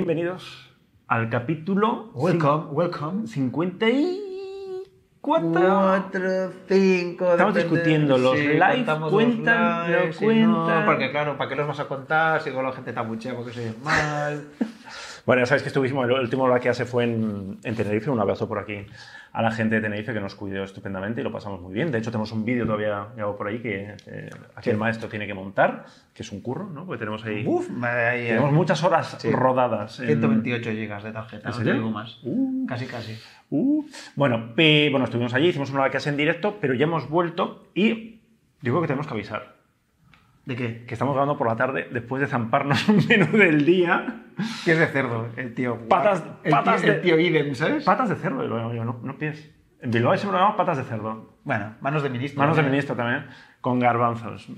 Bienvenidos al capítulo Welcome, welcome. 54. 4, 5. Estamos discutiendo, los live cuentan, no cuentan. porque claro, ¿para qué los vas a contar si con la gente está mucha porque soy mal? Bueno, ya sabéis que estuvimos, el último live que hace fue en, en Tenerife. Un abrazo por aquí a la gente de Tenerife que nos cuidó estupendamente y lo pasamos muy bien. De hecho, tenemos un vídeo todavía grabado por ahí que eh, aquí el maestro tiene que montar, que es un curro, ¿no? Porque tenemos ahí. Uf, ahí, tenemos muchas horas Sí. rodadas. en- 128 gigas de tarjeta, ¿En no te digo más. Uh. Casi, casi. Uh, bueno, pe- bueno, estuvimos allí, hicimos una clase en directo, pero ya hemos vuelto y creo que tenemos que avisar ¿De qué? que estamos grabando por la tarde después de zamparnos un menú del día. ¿Qué es de cerdo? El tío. Patas- el patas tío, de- el tío Idem, ¿sabes? Patas de cerdo, yo, no, no pies. En Bilbao siempre llamamos patas de cerdo. Bueno, manos de ministro. Manos de ministro también, con garbanzos.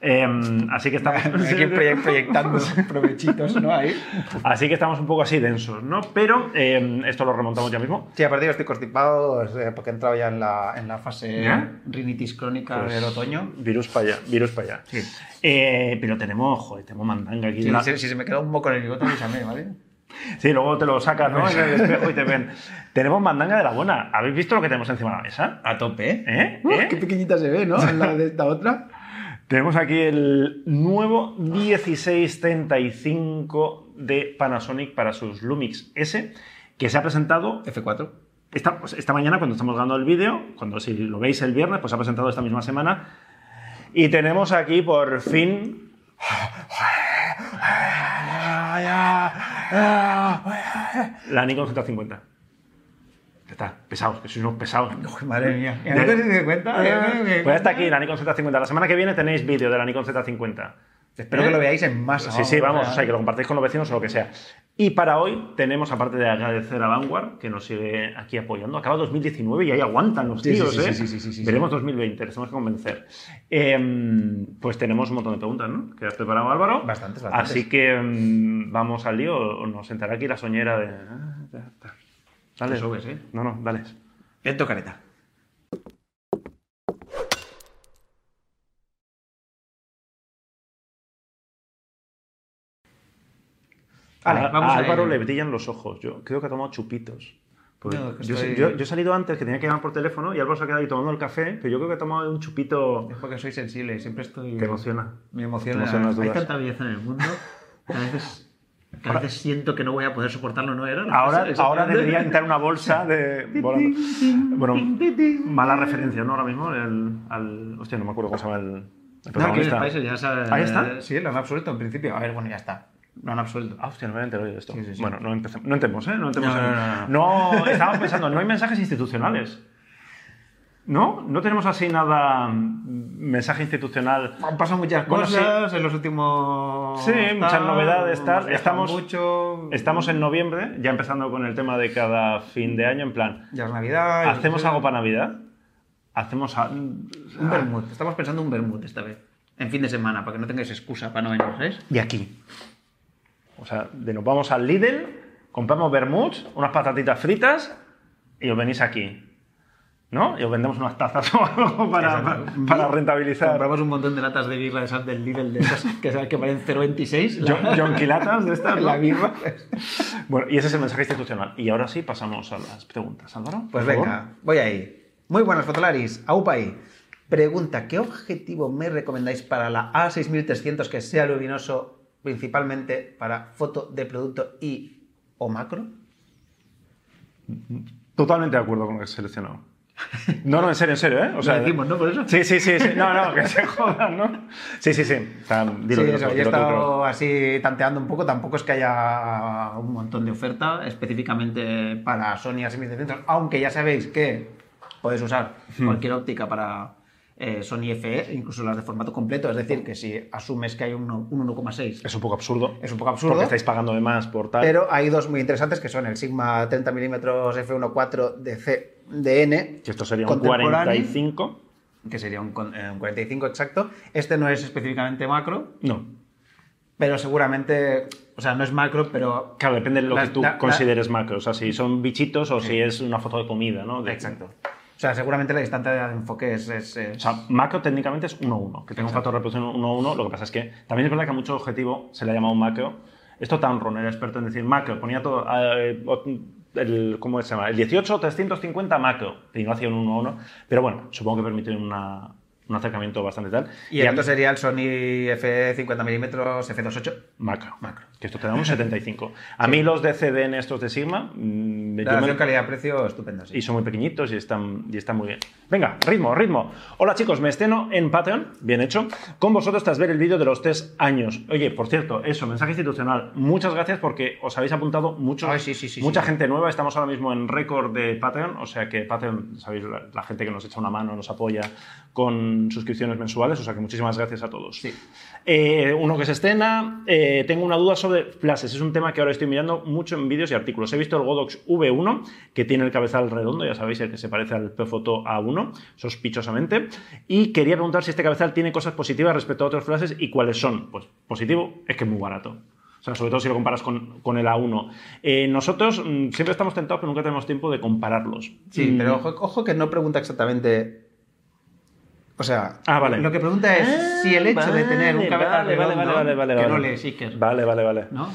Em, así que estamos. Aquí proye- proyectando provechitos, ¿no? Ahí. Así que estamos un poco así densos, ¿no? Pero em, esto lo remontamos ya mismo. Sí, aparte yo estoy constipado eh, porque he entrado ya en la, en la fase ¿Ya? rinitis crónica Pues, del otoño. Virus para allá, virus para allá. Sí. Eh, pero tenemos, joder, tenemos mandanga aquí. Si, La- si- si se me queda un moco en el bigote, avísame, ¿vale? Sí, luego te lo sacas, ¿no? En el espejo y te ven. tenemos mandanga de la buena. ¿Habéis visto lo que tenemos encima de la mesa? A tope, ¿eh? ¿Eh? Uh, ¿Eh? Qué pequeñita se ve, ¿no? La de esta otra. Tenemos aquí el nuevo 1635 de Panasonic para sus Lumix S, que se ha presentado F4. esta, pues, esta mañana cuando estamos grabando el vídeo, cuando si lo veis el viernes, pues se ha presentado esta misma semana. Y tenemos aquí por fin la Nikon Z50. Está, pesados, que sois unos pesados. Uy, madre mía. ¿No te das cuenta? Pues ya está aquí la Nikon Z50. La semana que viene tenéis vídeo de la Nikon Z50. Espero que lo veáis en masa. Sí, sí, vamos, o sea, que lo compartáis con los vecinos o lo que sea. Y para hoy tenemos, aparte de agradecer a Vanguard, que nos sigue aquí apoyando, acaba 2019 y ahí aguantan los Sí, sí, tíos, sí, ¿eh? sí, sí, sí, sí, Veremos 2020, les tenemos que convencer. Em, pues tenemos un montón de preguntas, ¿no? Que has preparado, Álvaro. Bastantes, bastantes. Así que em, vamos al lío, nos sentará aquí la soñera de... Dale. ¿eh? No, no, dale. Viento careta. Vale, a, vamos a a Álvaro ello. le brillan los ojos. Yo creo que ha tomado chupitos. Porque No, es que yo, estoy- yo- yo he salido antes, que tenía que llamar por teléfono, y Álvaro se ha quedado ahí tomando el café, pero yo creo que ha tomado un chupito... Es porque soy sensible, siempre estoy. Te emociona. Me emociona. Te las Hay tanta belleza en el mundo que a veces, que a veces siento que no voy a poder soportarlo, ¿no era? Ahora, ahora debería entrar una bolsa de... Bueno, mala referencia, ¿no? Ahora mismo, el, al... Hostia, no me acuerdo cómo se llama el, el No, protagonista. país ya sabe. ¿Ahí está? Sí, lo han absuelto en principio. A ver, bueno, ya está. Lo han absuelto. Ah, hostia, no me había enterado de esto. Sí, sí, sí. Bueno, no, empecemos, no entremos, ¿eh? No entremos No, no, no, No, estábamos pensando, no hay mensajes institucionales. ¿No? No tenemos así nada... mm, Mensaje institucional... Han pasado muchas Bueno, cosas en los últimos. Sí, muchas novedades, tal. Estamos- mucho. Estamos en noviembre, ya empezando con el tema de cada fin de año, en plan, Ya es Navidad. ¿hacemos algo para Navidad? Hacemos... a- Un vermut. Estamos pensando un vermut esta vez. En fin de semana, para que no tengáis excusa para no venir, ¿sabes? Y aquí. O sea, de nos vamos al Lidl, compramos vermuts, unas patatitas fritas y os venís aquí. ¿No? Y os vendemos unas tazas o algo para, para, Exacto. para rentabilizar. Compramos un montón de latas de birra de esas del Lidl, de esas que, sabes que valen 0,26. la- Jonquilatas de estas. La birra. Bueno, y ese es el mensaje institucional. Y ahora sí pasamos a las preguntas, Álvaro. Pues favor. venga, voy ahí. Muy buenas, Fotolaris. Aupai. Pregunta, ¿qué objetivo me recomendáis para la A6300 que sea luminoso principalmente para foto de producto y o macro? Totalmente de acuerdo con lo que has seleccionado. No, no, en serio, en serio, ¿eh? O Lo decimos, ¿no? Por eso. Sí, sí, sí, sí. No, no, que se jodan, ¿no? Sí, sí, sí. O sea, dilo, Sí, dilo, eso, dilo, yo he estado así tanteando un poco, tampoco es que haya un montón de oferta específicamente para Sony A6300, aunque ya sabéis que podéis usar Hmm. cualquier óptica para eh, Sony FE, incluso las de formato completo, es decir, que si asumes que hay un, un 1,6 Es un poco absurdo. es un poco absurdo, Porque estáis pagando de más por tal. pero hay dos muy interesantes que son el Sigma 30mm f1.4 de CDN, que esto sería un contemporáneo, 45. que sería un, con- eh, un 45 exacto. Este no es específicamente macro, No. pero seguramente, o sea, no es macro, pero Claro, depende de lo La- que tú la- la- consideres macro. O sea, si son bichitos o si es una foto de comida, ¿no? De- Exacto. O sea, seguramente la distancia de enfoque es... es- es- O sea, macro técnicamente es 1-1, que tenga un factor de reproducción 1-1. Lo que pasa es que también es verdad que a mucho objetivo se le ha llamado macro Esto Tamron era experto en decir macro, ponía todo, eh, el, ¿cómo se llama? El 18 350 macro, y no hacía un 1 1, pero bueno, supongo que permite una, un acercamiento bastante tal. Y, esto sería el Sony F50mm F28 macro, macro, que esto te da un 75. A mí los de CDN estos de Sigma, mm, la me... calidad-precio estupenda. Sí. Y son muy pequeñitos y están, y están muy bien. Venga, ritmo, ritmo. Hola chicos, me esteno en Patreon, bien hecho, con vosotros tras ver el vídeo de los tres años. Oye, por cierto, eso, mensaje institucional. Muchas gracias porque os habéis apuntado mucho, sí, sí, sí, mucha gente nueva. Estamos ahora mismo en récord de Patreon, o sea que Patreon, sabéis, la gente que nos echa una mano, nos apoya con suscripciones mensuales, o sea que muchísimas gracias a todos. Sí. Eh, uno que se escena, eh, tengo una duda sobre flashes, es un tema que ahora estoy mirando mucho en vídeos y artículos. He visto el Godox V1, que tiene el cabezal redondo, ya sabéis, el que se parece al P-Photo A1, sospechosamente, y quería preguntar si este cabezal tiene cosas positivas respecto a otros flashes y cuáles son. Pues positivo es que es muy barato. O sea, sobre todo si lo comparas con, con el A1. Eh, nosotros mm, siempre estamos tentados, pero nunca tenemos tiempo de compararlos. Sí, mm. pero ojo, ojo, que no pregunta exactamente o sea, ah, lo que pregunta es ah, si el hecho de tener un cabezal vale, vale, vale, que no lees Iker. Vale, vale, vale. ¿No?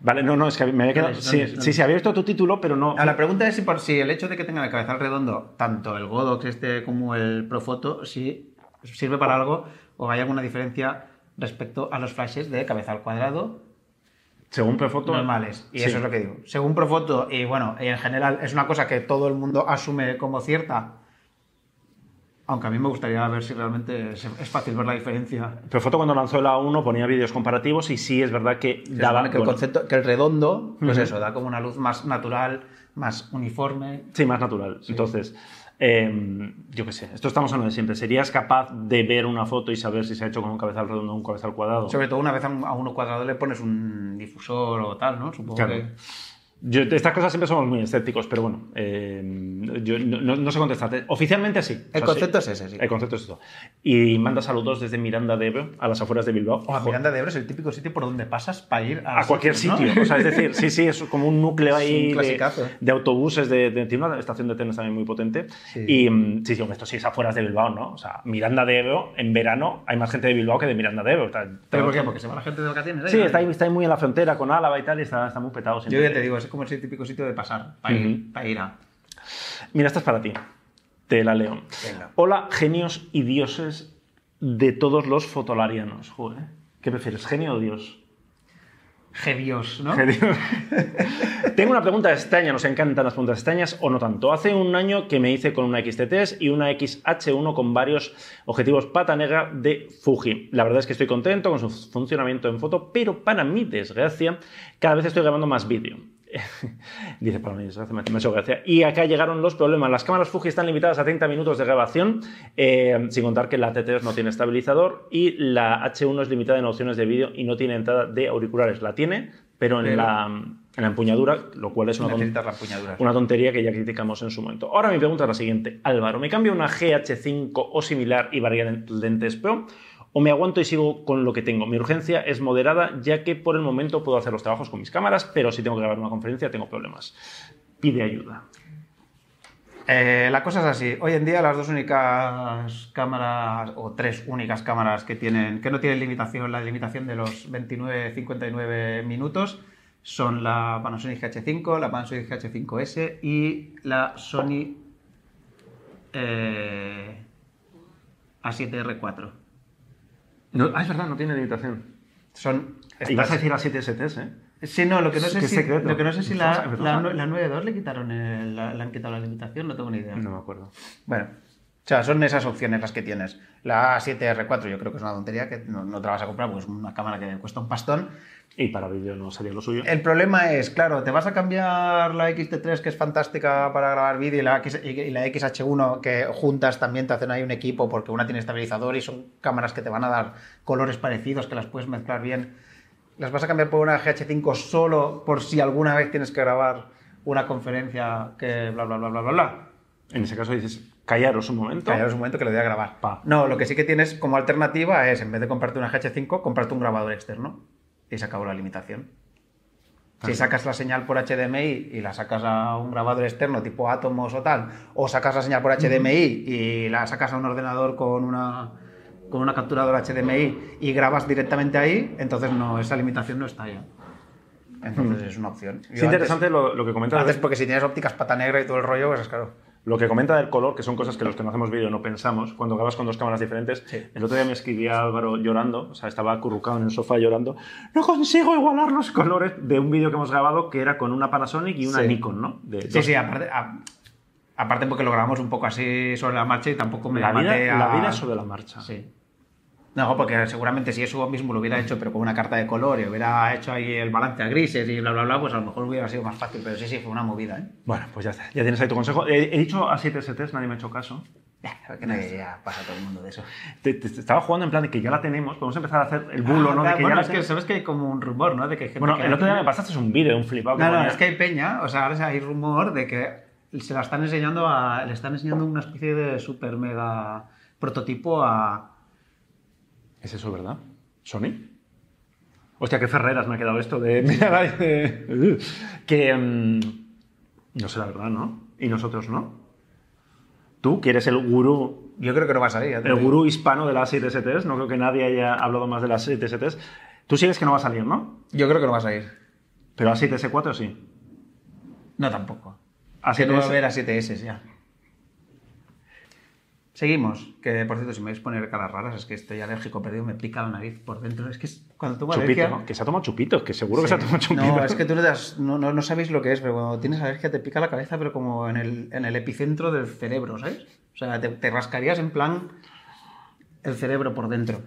Vale, no, no, es que me había quedado. sí, sí, sí, había visto tu título, pero no. La pregunta es si, por, si el hecho de que tenga el cabezal redondo, tanto el Godox este como el Profoto, si sirve para algo o hay alguna diferencia respecto a los flashes de cabezal cuadrado. Según Profoto. Normales. Y eso es lo que digo. Según Profoto, y bueno, en general es una cosa que todo el mundo asume como cierta aunque a mí me gustaría ver si realmente es, fácil ver la diferencia. Pero Foto cuando lanzó la 1 ponía vídeos comparativos y sí es verdad que daba... que, el concepto, que el redondo, pues eso, da como una luz más natural, más uniforme. Sí, más natural. Entonces, em, yo qué sé, esto estamos hablando de siempre. ¿Serías capaz de ver una foto y saber si se ha hecho con un cabezal redondo o un cabezal cuadrado? Sobre todo una vez a uno cuadrado le pones un difusor o tal, ¿no? Supongo que estas cosas siempre somos muy escépticos, pero bueno, eh, yo no, sé contestarte. Oficialmente sí. El concepto es ese, sí. El concepto es eso. Y manda saludos desde Miranda de Ebro, a las afueras de Bilbao. Miranda de Ebro es el típico sitio por donde pasas para ir a, cualquier sitio. O sea, es decir, sí, sí, es como un núcleo ahí de, autobuses, de, tiene una estación de trenes también muy potente. Y mm, sí, sí, esto sí es afueras de Bilbao, ¿no? O sea, Miranda de Ebro, en verano hay más gente de Bilbao que de Miranda de Ebro. ¿Pero por qué? Porque se va la gente de vacaciones. Sí, está ahí, está ahí muy en la frontera con Álava y tal, y está, está muy petado. Yo ya te digo, es como el típico sitio de pasar, para, ir, a... Mira, esta es para ti. Te la leo. Hola, genios y dioses de todos los fotolarianos. Joder, ¿qué prefieres, genio o dios? Gedios, ¿no? Tengo una pregunta extraña, nos encantan las preguntas extrañas o no tanto. Hace un año que me hice con una XT3 y una XH1 con varios objetivos pata negra de Fuji. La verdad es que estoy contento con su funcionamiento en foto, pero para mi desgracia, cada vez estoy grabando más vídeo. Dice para mí, me ha gracia. Y acá llegaron los problemas. Las cámaras Fuji están limitadas a 30 minutos de grabación, eh, sin contar que la T3 no tiene estabilizador y la H1 es limitada en opciones de vídeo y no tiene entrada de auriculares. La tiene, pero en, La, en la empuñadura, lo cual es una, una tontería que ya criticamos en su momento. Ahora mi pregunta es la siguiente. Álvaro, ¿me cambio una GH5 o similar y variar lentes Pro? O me aguanto y sigo con lo que tengo. Mi urgencia es moderada, ya que por el momento puedo hacer los trabajos con mis cámaras, pero si tengo que grabar una conferencia tengo problemas. Pide ayuda. Eh, la cosa es así. Hoy en día las dos únicas cámaras, o tres únicas cámaras que, tienen, que no tienen limitación, la limitación de los 29-59 minutos, son la Panasonic GH5, la Panasonic GH5S y la Sony eh, A7R4. No, ah, es verdad, no tiene limitación. Son. Y vas a decir a 7 STs, ¿eh? Sí, no, lo que no sé si, lo que no sé si la, la, la 9.2 le quitaron el, la, le han quitado la limitación, no tengo ni idea. No me acuerdo. Bueno, o sea, son esas opciones las que tienes. La A7R4 yo creo que es una tontería que no, no te la vas a comprar porque es una cámara que cuesta un pastón y para vídeo no sería lo suyo. El problema es, claro, te vas a cambiar la XT3 que es fantástica para grabar vídeo y la, y la XH1 que juntas también te hacen ahí un equipo porque una tiene estabilizador y son cámaras que te van a dar colores parecidos que las puedes mezclar bien. ¿Las vas a cambiar por una GH5 solo por si alguna vez tienes que grabar una conferencia que bla bla bla bla bla bla? En ese caso dices, callaros un momento. Callaros un momento que lo voy a grabar. No, lo que sí que tienes como alternativa es, en vez de comprarte una GH5, comprarte un grabador externo y se acabó la limitación. Si sacas la señal por HDMI y la sacas a un grabador externo tipo Atomos o tal, o sacas la señal por HDMI y la sacas a un ordenador con una, con una capturadora HDMI y grabas directamente ahí, entonces no, esa limitación no está ya. Entonces es una opción. Es interesante lo, lo que comentas. Antes, porque si tienes ópticas pata negra y todo el rollo, pues es claro. Lo que comenta del color, que son cosas que los que no hacemos vídeo no pensamos, cuando grabas con dos cámaras diferentes. Sí. El otro día me escribía Álvaro llorando, o sea, estaba acurrucado en el sofá llorando. No consigo igualar los colores de un vídeo que hemos grabado que era con una Panasonic y una Sí. Nikon, ¿no? De Sí, dos- sí, aparte, a- aparte porque lo grabamos un poco así sobre la marcha y tampoco me la, vida, a... la vida sobre la marcha. Sí. No, porque seguramente si eso mismo lo hubiera hecho, pero con una carta de color y hubiera hecho ahí el balance a grises y bla, bla, bla, pues a lo mejor hubiera sido más fácil. Pero sí, sí, fue una movida, ¿eh? Bueno, pues ya está. Ya tienes ahí tu consejo. He, he dicho a 7 STs, nadie me ha hecho caso. Ya, que nadie ya pasa todo el mundo de eso. Te, te- te estaba jugando en plan de que ya la tenemos, podemos empezar a hacer el bulo, Ah, ¿no? De que bueno, ya la es que sabes que hay como un rumor, ¿no? De que gente Bueno, que el otro día me pasaste un vídeo, un flipado. que No, no, es que hay peña, o sea, ahora hay rumor de que se la están enseñando a, le están enseñando una especie de super mega prototipo a... ¿Es eso verdad? ¿Sony? Hostia, qué ferreras me ha quedado esto de mirar ahí de... Que... mm, no la verdad, ¿no? Y nosotros no. Tú, que eres el gurú, Yo creo que no va a salir. ya te el digo. gurú hispano de las 7 STs, no creo que nadie haya hablado más de las 7 STs. Tú sigues que no va a salir, ¿no? Yo creo que no va a salir. Pero a 7S4 sí. No, tampoco. A Que no va a 7S... haber a 7S ya. Seguimos. Que por cierto, si me vais a poner caras raras, es que estoy alérgico perdido, me pica la nariz por dentro. Es que es- cuando tomo Chupito, alergia. ¿no? Que se ha tomado chupito, que seguro que se ha tomado chupito. No, es que tú no, te das- no, no- no sabéis lo que es, pero cuando tienes alergia te pica la cabeza, pero como en el, en el epicentro del cerebro, ¿sabes? O sea, te, te rascarías en plan el cerebro por dentro.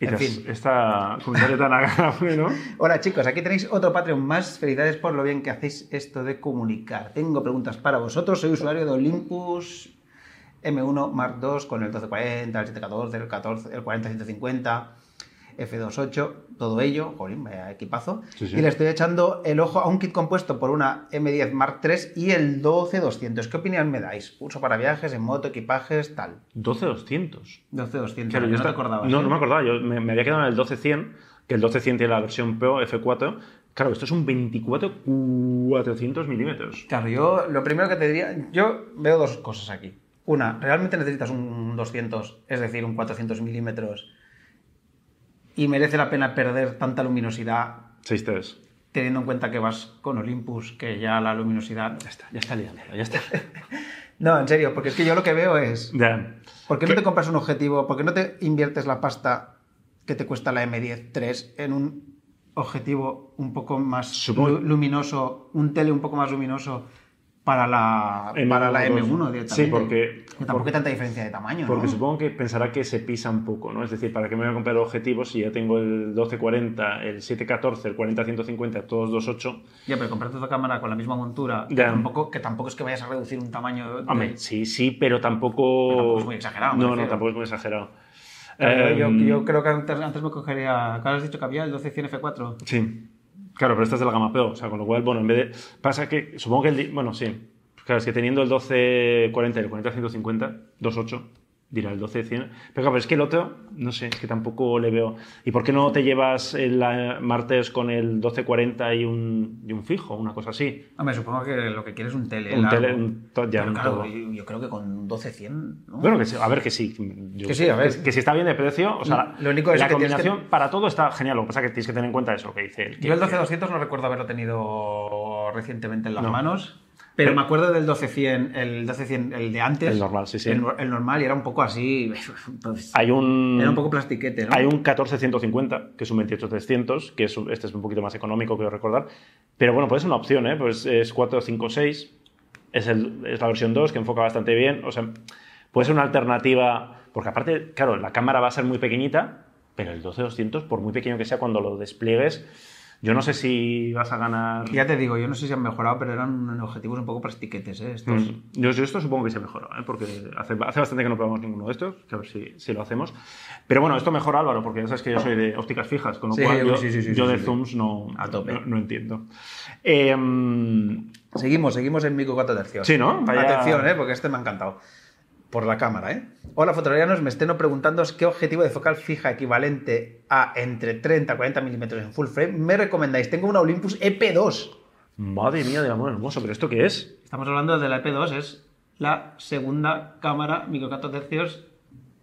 Y En fin. Esta comentario tan agradable, ¿no? Hola chicos, aquí tenéis otro Patreon más. Felicidades por lo bien que hacéis esto de comunicar. Tengo preguntas para vosotros. Soy usuario de Olympus M1 Mark II con el 1240, el 714, el 14, el 40150, F28, todo ello. Jolín, vaya equipazo. Sí, sí. Y le estoy echando el ojo a un kit compuesto por una M10 Mark III y el 12200. ¿Qué opinión me dais? Uso para viajes, en moto, equipajes, tal. 12200. 12200. Claro, no yo te esta- acordabas. No, ¿eh? no me acordaba. Yo me, me había quedado en el 12100, que el 12100 tiene la versión Pro F4. Claro, esto es un 24 400 milímetros. Claro, yo lo primero que te diría, yo veo dos cosas aquí. Una, realmente necesitas un 200, es decir, un 400 milímetros, y merece la pena perder tanta luminosidad 6 Ts. teniendo en cuenta que vas con Olympus, que ya la luminosidad... Ya está, ya está liando, ya está. No, en serio, porque es que yo lo que veo es, Ya. ¿por qué no te compras un objetivo? ¿Por qué no te inviertes la pasta que te cuesta la M10 III en un objetivo un poco más Supongo- luminoso, un tele un poco más luminoso para la, En para la M1, M1 directamente? Sí, porque- Que tampoco hay tanta diferencia de tamaño, Porque ¿no? supongo que pensará que se pisa un poco, ¿no? Es decir, ¿para qué me voy a comprar objetivos si ya tengo el 1240, el 714, el 40-150, todos 2.8? Ya, pero comprarte otra cámara con la misma montura, que tampoco, que tampoco es que vayas a reducir un tamaño... de- Hombre, sí, sí, pero tampoco... Pero tampoco es muy exagerado, No, no, tampoco es muy exagerado. Claro, yo, Em, yo creo que antes, antes me cogería... Acá has dicho que había el 1200 F4. Sí. Claro, pero esta es de la gama Pro, o sea, con lo cual, bueno, en vez de... Pasa que, supongo que el... Bueno, sí. Claro, es que teniendo el 1240 y el 40-150, 2.8, dirá el 12-100. Pero claro, es que el otro, no sé, es que tampoco le veo... ¿Y por qué no te llevas el martes con el 1240 y un, y un fijo, una cosa así? Hombre, supongo que lo que quieres es un tele. Un largo. tele, un to- ya, Pero un claro, todo. yo, yo creo que con 1200, ¿no? Bueno, que a ver que sí. Yo- Que sí, a ver. Que, que si está bien de precio, o sea, Lo único es la que combinación para todo está genial. Lo que pasa es que tienes que tener en cuenta eso que dice él. Yo el que- 12200 no recuerdo haberlo tenido recientemente en las No. manos, pero me acuerdo del 12100, el 12100, el de antes. El normal, sí, sí. El, el normal y era un poco así, pues, Hay un... era un poco plastiquete, ¿no? Hay un 14150, que es un 28300, que es, este es un poquito más económico, quiero recordar. Pero bueno, puede ser una opción, ¿eh? Pues es 456, es, el, es la versión 2, que enfoca bastante bien. O sea, puede ser una alternativa, porque aparte, claro, la cámara va a ser muy pequeñita, pero el 12200, por muy pequeño que sea, cuando lo despliegues, yo no sé si vas a ganar... Ya te digo, yo no sé si han mejorado, pero eran objetivos un poco plastiquetes, ¿eh? Estos. Mm, Yo, yo esto supongo que se mejora, ¿eh? porque hace, hace bastante que no probamos ninguno de estos, que a ver si, si lo hacemos. Pero bueno, esto mejora Álvaro, porque ya sabes que yo soy de ópticas fijas, con lo Sí, cual yo, sí, sí, yo de zooms no, A tope. no, no entiendo. Eh, Seguimos, seguimos en Mico 4 tercios. Sí, ¿no? Vaya- Atención, ¿eh? porque este me ha encantado. Por la cámara, ¿eh? Hola, fotolarianos. Me estén preguntando qué objetivo de focal fija equivalente a entre 30 y 40 milímetros en full frame me recomendáis. Tengo una Olympus EP2. madre mía del amor hermoso, ¿pero esto qué es? Estamos hablando de la EP2, es la segunda cámara micro 4 tercios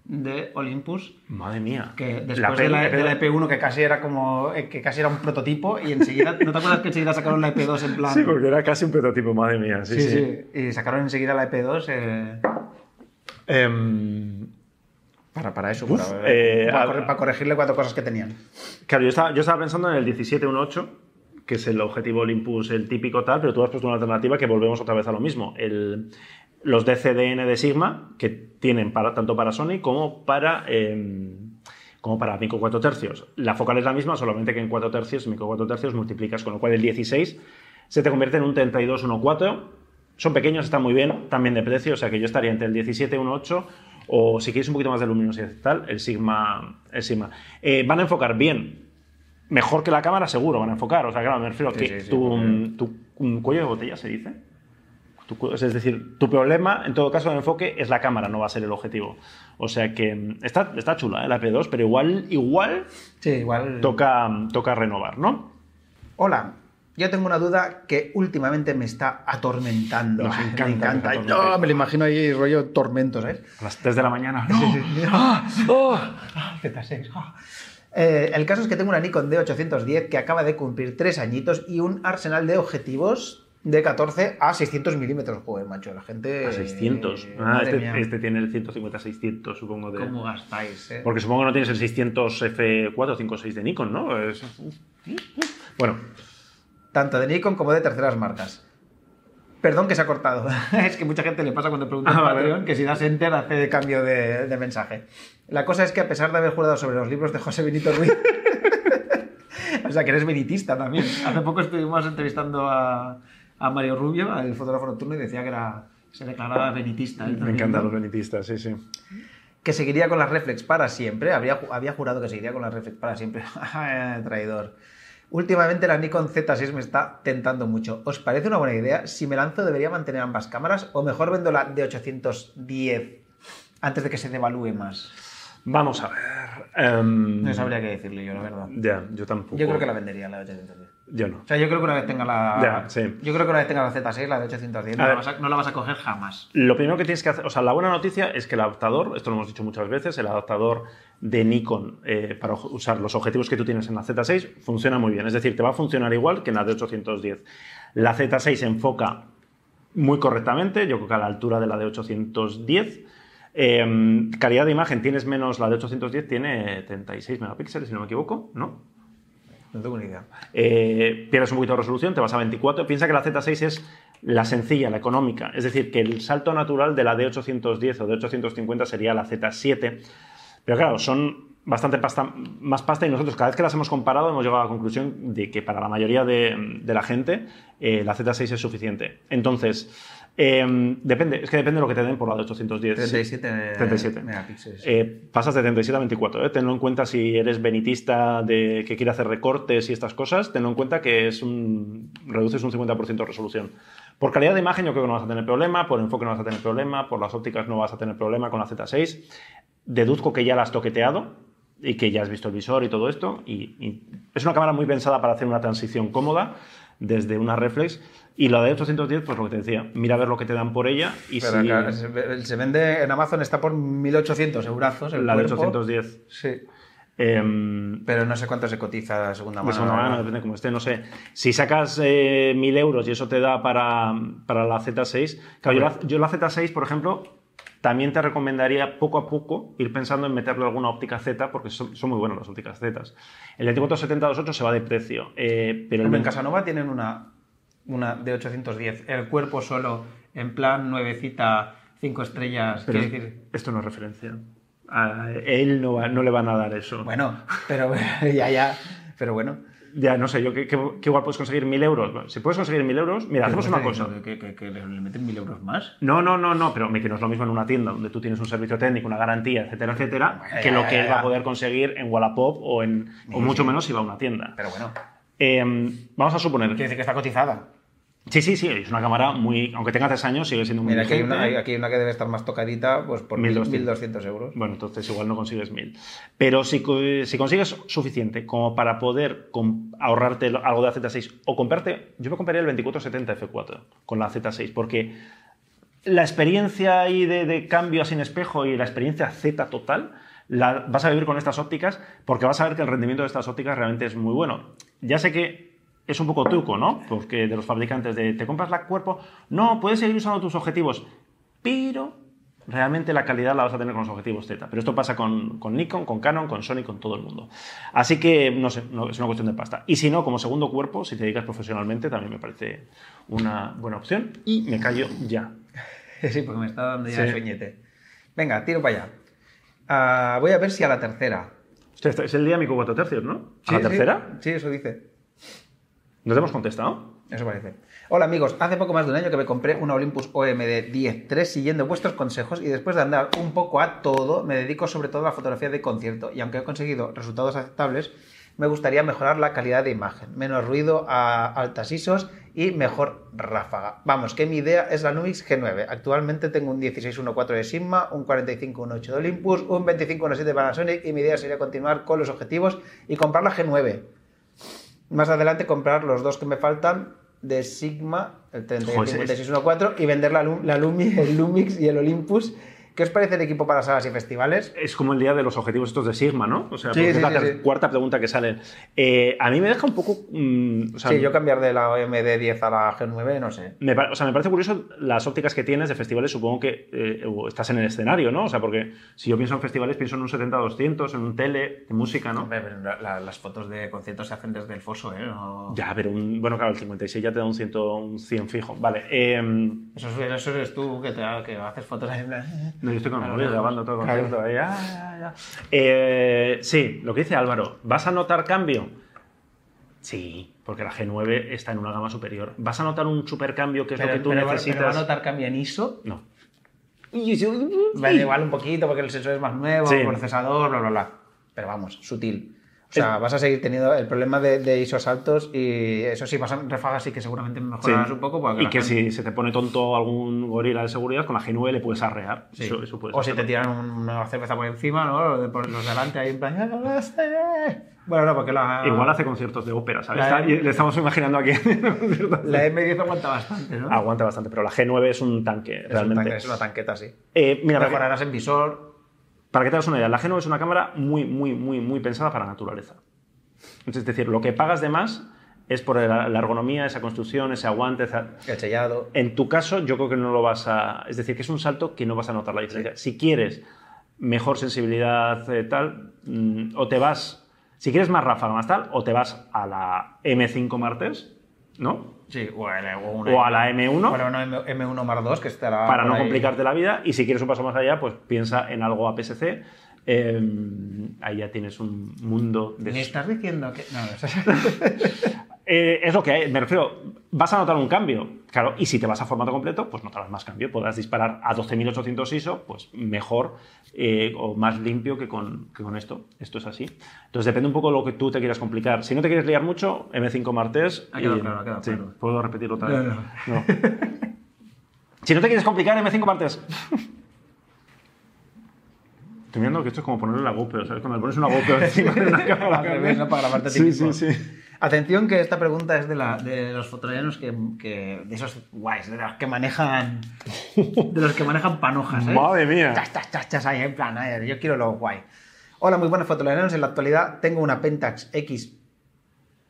de Olympus. Madre mía. Que después de, la, de la EP1, que casi era como. eh, que casi era un prototipo, y enseguida. ¿No te acuerdas que enseguida sacaron la EP2 en plan. Sí, porque era casi un prototipo, madre mía. Sí, sí, sí. sí. Y sacaron enseguida la EP2. eh, Em, para, para eso, Uf, para, eh, para corregirle cuatro cosas que tenían. Claro, yo estaba, yo estaba pensando en el 1718, que es el objetivo Olympus, el típico tal, pero tú has puesto una alternativa que volvemos otra vez a lo mismo. El- los DCDN de Sigma, que tienen para, tanto para Sony como para, em, como para micro 4 tercios. La focal es la misma, solamente que en 4 tercios, micro 4 tercios multiplicas, con lo cual el 16 se te convierte en un 3214. Son pequeños, están muy bien, también de precio, o sea que yo estaría entre el 1718 o si quieres un poquito más de luminosidad y tal, el Sigma. El Sigma. Eh, van a enfocar bien, mejor que la cámara seguro van a enfocar. O sea, claro, me refiero a Sí, que sí, sí, tu, tu- un cuello de botella se dice. Tu es decir, tu problema en todo caso de enfoque es la cámara, no va a ser el objetivo. O sea que mm, está, está chula ¿eh? la P2, pero igual, igual Sí, igual. toca, toca renovar, ¿no? Hola, yo tengo una duda que últimamente me está atormentando. Nos Me encanta que encanta. no, me lo imagino ahí rollo tormento, ¿sabes? A las 3 de la mañana. Sí, ¡No! sí, sí. ¡Ah! ¡Oh! ¡Ah! Z6. ¡Ah! Eh, el caso es que tengo una Nikon D810 que acaba de cumplir tres añitos y un arsenal de objetivos de 14 a 600 milímetros. Joder, macho, la gente... A 600. eh, Ah, este, este tiene el 150-600, supongo. De... ¿Cómo gastáis? eh? Porque supongo que no tienes el 600 F4 5 6 de Nikon, ¿no? Es- Bueno, Tanto de Nikon como de terceras marcas. Perdón que se ha cortado. es que mucha gente le pasa cuando pregunta en Ah, vale. Patreon que si das enter hace cambio de, de mensaje. La cosa es que a pesar de haber jurado sobre los libros de José Benito Ruiz, o sea que eres benitista también. Hace poco estuvimos entrevistando a, a Mario Rubio, el fotógrafo nocturno, y decía que era, se declaraba benitista. me también, encantan ¿no? los benitistas, sí, sí. Que seguiría con las reflex para siempre. Habría, había jurado que seguiría con las reflex para siempre. Traidor. Últimamente la Nikon Z6 me está tentando mucho. ¿Os parece una buena idea? Si me lanzo, ¿debería mantener ambas cámaras? ¿O mejor vendo la D810 antes de que se devalúe más? Vamos a ver. em, No sabría qué decirle yo, la verdad. Ya, yo tampoco. Yo creo que la vendería la D810. Yo no. O sea, yo creo que una vez tenga la. Ya, sí. Yo creo que una vez tenga la Z6, la D810, no A la, ver. vas a, no la vas a coger jamás. Lo primero que tienes que hacer, o sea, la buena noticia es que el adaptador, esto lo hemos dicho muchas veces, el adaptador de Nikon eh, para usar los objetivos que tú tienes en la Z6 funciona muy bien. Es decir, te va a funcionar igual que en la de 810. La Z6 enfoca muy correctamente, yo creo que a la altura de la de 810. Eh, calidad de imagen tienes menos, la de 810 tiene 36 megapíxeles, si no me equivoco, ¿no? No tengo ni idea. Eh, pierdes un poquito de resolución, te vas a 24. Piensa que la Z6 es la sencilla, la económica. Es decir, que el salto natural de la D810 o D850 sería la Z7. Pero claro, son bastante más pasta y nosotros cada vez que las hemos comparado hemos llegado a la conclusión de que para la mayoría de, de la gente eh, la Z6 es suficiente. Entonces, eh, depende, es que depende de lo que te den por la de 810. 37, 37. megapíxeles. Eh, pasas de 37 a 24. ¿eh? Tenlo en cuenta si eres benitista de, que quiere hacer recortes y estas cosas. Tenlo en cuenta que es un, reduces un 50% de resolución. Por calidad de imagen yo creo que no vas a tener problema, por enfoque no vas a tener problema, por las ópticas no vas a tener problema con la Z6. Deduzco que ya la has toqueteado y que ya has visto el visor y todo esto. Y, y es una cámara muy pensada para hacer una transición cómoda desde una reflex. Y la de 810, pues lo que te decía, mira a ver lo que te dan por ella y Pero si acá se, vende en Amazon, está por 1800 eurazos. El la de cuerpo. 810 Sí. em, Pero no sé cuánto se cotiza de segunda mano. de segunda la mano, depende cómo esté, no sé. Si sacas eh, 1000 euros y eso te da para, para la Z6, claro, yo la, yo la Z6, por ejemplo, también te recomendaría poco a poco ir pensando en meterle alguna óptica Z, porque son, son muy buenas las ópticas Z. El 24-70-28 se va de precio, eh, pero el Hombre, en Casanova tienen una, una de 810. El cuerpo solo, en plan nuevecita, cinco estrellas. pero quiero decir. esto no es referencia. A él no, va- no le van a dar eso. Bueno, pero ya, ya. Pero bueno. Ya, no sé, yo que, que- que igual puedes conseguir 1000 euros. Bueno, si puedes conseguir 1000 euros, mira, hacemos una cosa. ¿Que, le meten mil euros más? No, no, no, no, pero que no es lo mismo en una tienda donde tú tienes un servicio técnico, una garantía, etcétera, etcétera, Bueno, que ya, lo ya, que él va a poder conseguir en Wallapop o, en, o mucho sí. menos si va a una tienda. Pero bueno. Eh, vamos a suponer. Quiere decir que está cotizada. Sí, sí, sí, es una cámara muy. Aunque tenga tres años, sigue siendo muy Mira, aquí hay, una, aquí hay una que debe estar más tocadita pues por 1200. 1200 euros. Bueno, entonces igual no consigues 1000. Pero si, si consigues suficiente como para poder ahorrarte algo de la Z6 o comprarte, yo me compraría el 2470 F4 con la Z6 porque la experiencia ahí de, de cambio sin espejo y la experiencia Z total la vas a vivir con estas ópticas porque vas a ver que el rendimiento de estas ópticas realmente es muy bueno. Ya sé que es un poco truco, ¿no? Porque de los fabricantes de te compras la cuerpo, no, puedes seguir usando tus objetivos, pero realmente la calidad la vas a tener con los objetivos Z. Pero esto pasa con, con Nikon, con Canon, con Sony, con todo el mundo. Así que, no sé, no, es una cuestión de pasta. Y si no, como segundo cuerpo, si te dedicas profesionalmente, también me parece una buena opción. Y me callo ya. Sí, porque me está dando ya Sí. el sueñete. Venga, tiro para allá. Ah, voy a ver si a la tercera. Hostia, este es el día mi 4 tercios, ¿no? ¿A Sí, la sí. tercera? Sí, eso dice. ¿No te hemos contestado? Eso parece. Hola amigos, hace poco más de un año que me compré una Olympus OMD 10.3 siguiendo vuestros consejos y después de andar un poco a todo, me dedico sobre todo a la fotografía de concierto y aunque he conseguido resultados aceptables, me gustaría mejorar la calidad de imagen, menos ruido a altas ISOs y mejor ráfaga. Vamos, que mi idea es la Lumix G9. Actualmente tengo un 1614 de Sigma, un 4518 de Olympus, un 2517 de Panasonic y mi idea sería continuar con los objetivos y comprar la G9. Más adelante comprar los dos que me faltan de Sigma, el Joder, 3614 y vender la, la Lumi, el Lumix y el Olympus. ¿Qué os parece el equipo para salas y festivales? Es como el día de los objetivos estos de Sigma, ¿no? O sea, Sí, porque sí, es la sí, cuarta pregunta que sale. Eh, a mí me deja un poco... mm, o sea, sí, yo cambiar de la OMD 10 a la G9, no sé. Me, o sea, me parece curioso las ópticas que tienes de festivales, supongo que eh, estás en el escenario, ¿no? O sea, porque si yo pienso en festivales, pienso en un 70-200, en un tele, de música, ¿no? Hombre, pero la- la- las fotos de conciertos se hacen desde el foso, ¿eh? No- Ya, pero un, bueno, claro, el 56 ya te da un, 100, un 100 fijo. Vale, eh, Eso, es- eso eres tú que, te, que haces fotos ahí en plan. No, yo estoy con el móvil grabando todo el concierto. ahí, ah, ya, ya. Eh, sí, lo que dice Álvaro, ¿vas a notar cambio? Sí, porque la G9 está en una gama superior. ¿Vas a notar un supercambio que es Pero, lo que tú pero necesitas? pero va a notar cambio en ISO. No. Vale, igual un poquito porque el sensor es más nuevo, Sí. el procesador, bla, bla, bla. Pero vamos, sutil. O sea, vas a seguir teniendo el problema de, de ISOs altos y eso sí, vas a refagas sí que seguramente mejorarás Sí. un poco. porque Y que gente- si se te pone tonto algún gorila de seguridad, con la G9 le puedes arrear. Sí. Eso, eso puede o si te tiran una cerveza por encima, ¿no? Por los delante ahí en plan... Bueno, no, porque la... Igual hace conciertos de ópera, ¿sabes? La- y le estamos imaginando aquí. La M10 aguanta bastante, ¿no? Aguanta bastante, pero la G9 es un tanque, Es un realmente. tanque, es una tanqueta, sí. Eh, mira, que, Mejorarás en visor. Para que te hagas una idea, la G9 es una cámara muy, muy, muy, muy pensada para la naturaleza. Es decir, lo que pagas de más es por la, ergonomía, esa construcción, ese aguante. esa- El sellado. En tu caso, yo creo que no lo vas a. Es decir, que es un salto que no vas a notar la diferencia. Si quieres mejor sensibilidad, eh, tal, mm, o te vas. Si quieres más ráfaga, más tal, o te vas a la M5 Martes, ¿no? Sí, o, o una- O a la M1. Bueno, no, M- M1 más 2, que estará. para no ahí. complicarte la vida. Y si quieres un paso más allá, pues piensa en algo APS-C. Eh, ahí ya tienes un mundo de... ¿Me estás diciendo que.? No, no, Eh, es lo que hay, me refiero, vas a notar un cambio. Claro, y si te vas a formato completo, pues notarás más cambio. Podrás disparar a 12.800 ISO, pues mejor eh, o más limpio que con, que con esto. Esto es así. Entonces depende un poco de lo que tú te quieras complicar. Si no te quieres liar mucho, M5 Martes. Ha quedado y- claro, ha quedado sí, claro. ¿Puedo repetirlo otra vez? no. No. si no te quieres complicar, M5 Martes. Estoy viendo que esto es como ponerle la GoPro, ¿sabes? Cuando le pones una GoPro encima de una cámara. Para grabarte a ti Sí, mismo. sí, sí. Atención que esta pregunta es de, la, de los fotografianos que, que- de esos guays, de los que manejan de los que manejan panojas, ¿eh? Madre mía. Chas, chas, chas, chas, ahí, en plan, yo quiero lo guay. Hola, muy buenos fotografianos. En la actualidad tengo una Pentax X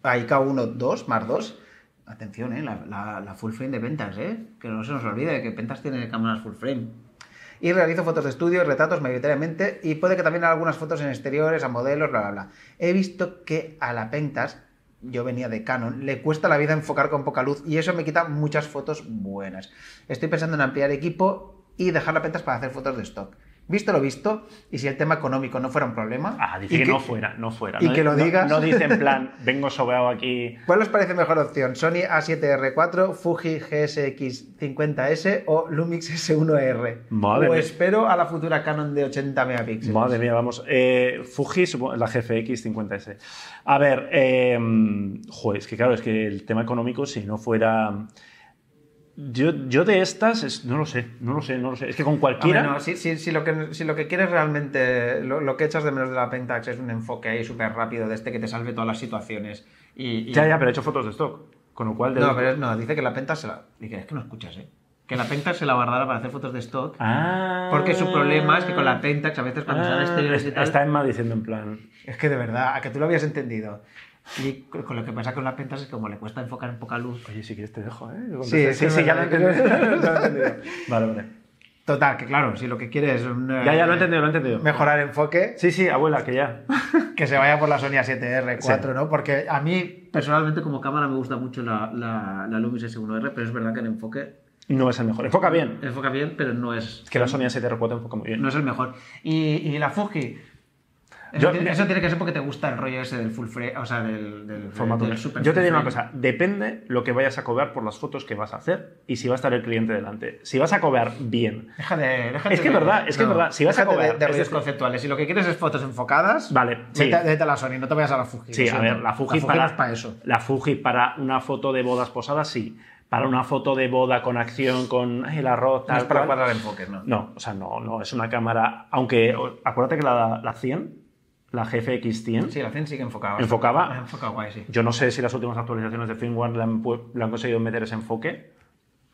AIK1 2 más 2. Atención, ¿eh? La, la- la full frame de Pentax, ¿eh? Que no se nos olvide que Pentax tiene cámaras full frame. Y realizo fotos de estudio y retratos mayoritariamente y puede que también haga algunas fotos en exteriores, a modelos, bla, bla, bla. He visto que a la Pentax, yo venía de Canon, le cuesta la vida enfocar con poca luz y eso me quita muchas fotos buenas. Estoy pensando en ampliar equipo y dejar la Pentax para hacer fotos de stock. Visto lo visto, y si el tema económico no fuera un problema... Ah, dice que, no fuera, no fuera. y no, que lo no- digas. No, dice en plan, vengo sobeado aquí. ¿Cuál os parece mejor opción? ¿Sony A7R4, Fuji GSX50S o Lumix S1R? Madre o mía. espero a la futura Canon de 80 megapíxeles. Madre mía, vamos. Eh, Fuji, la GFX 50S. A ver, eh, joder, es que claro, es que el tema económico, si no fuera. Yo, yo de estas, es- no lo sé, no lo sé, no lo sé. Es que con cualquiera. no, si, si- si lo que, si lo que quieres realmente, lo, lo que echas de menos de la Pentax es un enfoque ahí súper rápido de este que te salve todas las situaciones. Y, y- Ya, ya, pero he hecho fotos de stock. Con lo cual. No, pero no, dice que la Pentax se la... Dice, es que no escuchas, ¿eh? que la Pentax se la guardara para hacer fotos de stock. Ah. Porque su problema es que con la Pentax a veces cuando Ah, exteriores y tal... Está Emma diciendo en plan. Es que de verdad, a que tú lo habías entendido. Y con lo que pasa con la Pentax es que como le cuesta enfocar en poca luz. Oye, si quieres te dejo, ¿eh? Sí, sí, sí, ya lo he entendido. Ya lo he entendido. Vale, vale. Total, que claro, si lo que quieres es un, Ya, ya lo he entendido, lo he entendido. mejorar enfoque, Sí, sí, abuela, que ya. que se vaya por la Sony A7R4, Sí. ¿no? Porque a mí, personalmente, como cámara me gusta mucho la, la, la Lumix S1R, pero es verdad que el enfoque No es el mejor. Enfoca bien. enfoca bien, pero no es, Es que la Sony A7R4 enfoca muy bien. no es el mejor. Y, y la Fuji... Yo- eso tiene que ser porque te gusta el rollo ese del full frame, o sea, del, del Formato. del super Yo te digo una cosa, depende lo que vayas a cobrar por las fotos que vas a hacer y si va a estar el cliente delante. Si vas a cobrar bien, Deja de, déjate Es que es de- verdad, es que es verdad, si vas a déjate de- cobrar- de, es rollos conceptuales. Si lo que quieres es fotos enfocadas, Vale, sí. vete, vete a la Sony, no te vayas a la Fuji. Sí, a ver, la Fuji, no para, es para eso. La Fuji para una foto de bodas posadas, sí. Para una foto de boda con acción, con el arroz, No tal es para cuadrar enfoques, ¿no? No, o sea, no, no, es una cámara. Aunque, acuérdate que la, la 100, la GFX 100, Sí, la 100 sí que enfocaba. ¿Enfocaba? Enfocaba guay, sí. yo no sé si las últimas actualizaciones de firmware le han, le han conseguido meter ese enfoque.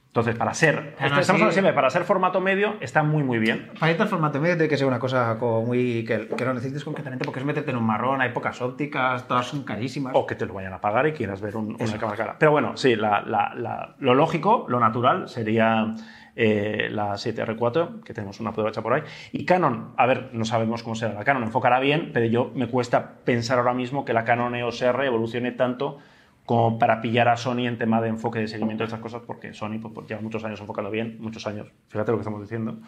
Entonces, para ser, Aún estamos hablando siempre, para ser formato medio, está muy, muy bien. Para irte al formato medio tiene que ser una cosa como muy... que, que lo necesites concretamente porque es meterte en un marrón, hay pocas ópticas, todas son carísimas. O que te lo vayan a pagar y quieras ver un- una cámara cara. Pero bueno, sí, la- la- la- lo lógico, lo natural sería eh, la 7R4, que tenemos una prueba hecha por ahí. Y Canon, a ver, no sabemos cómo será la Canon, enfocará bien, pero yo me cuesta pensar ahora mismo que la Canon EOS R evolucione tanto como para pillar a Sony en tema de enfoque de seguimiento de estas cosas, porque Sony pues, pues, lleva muchos años enfocando bien, muchos años, fíjate lo que estamos diciendo.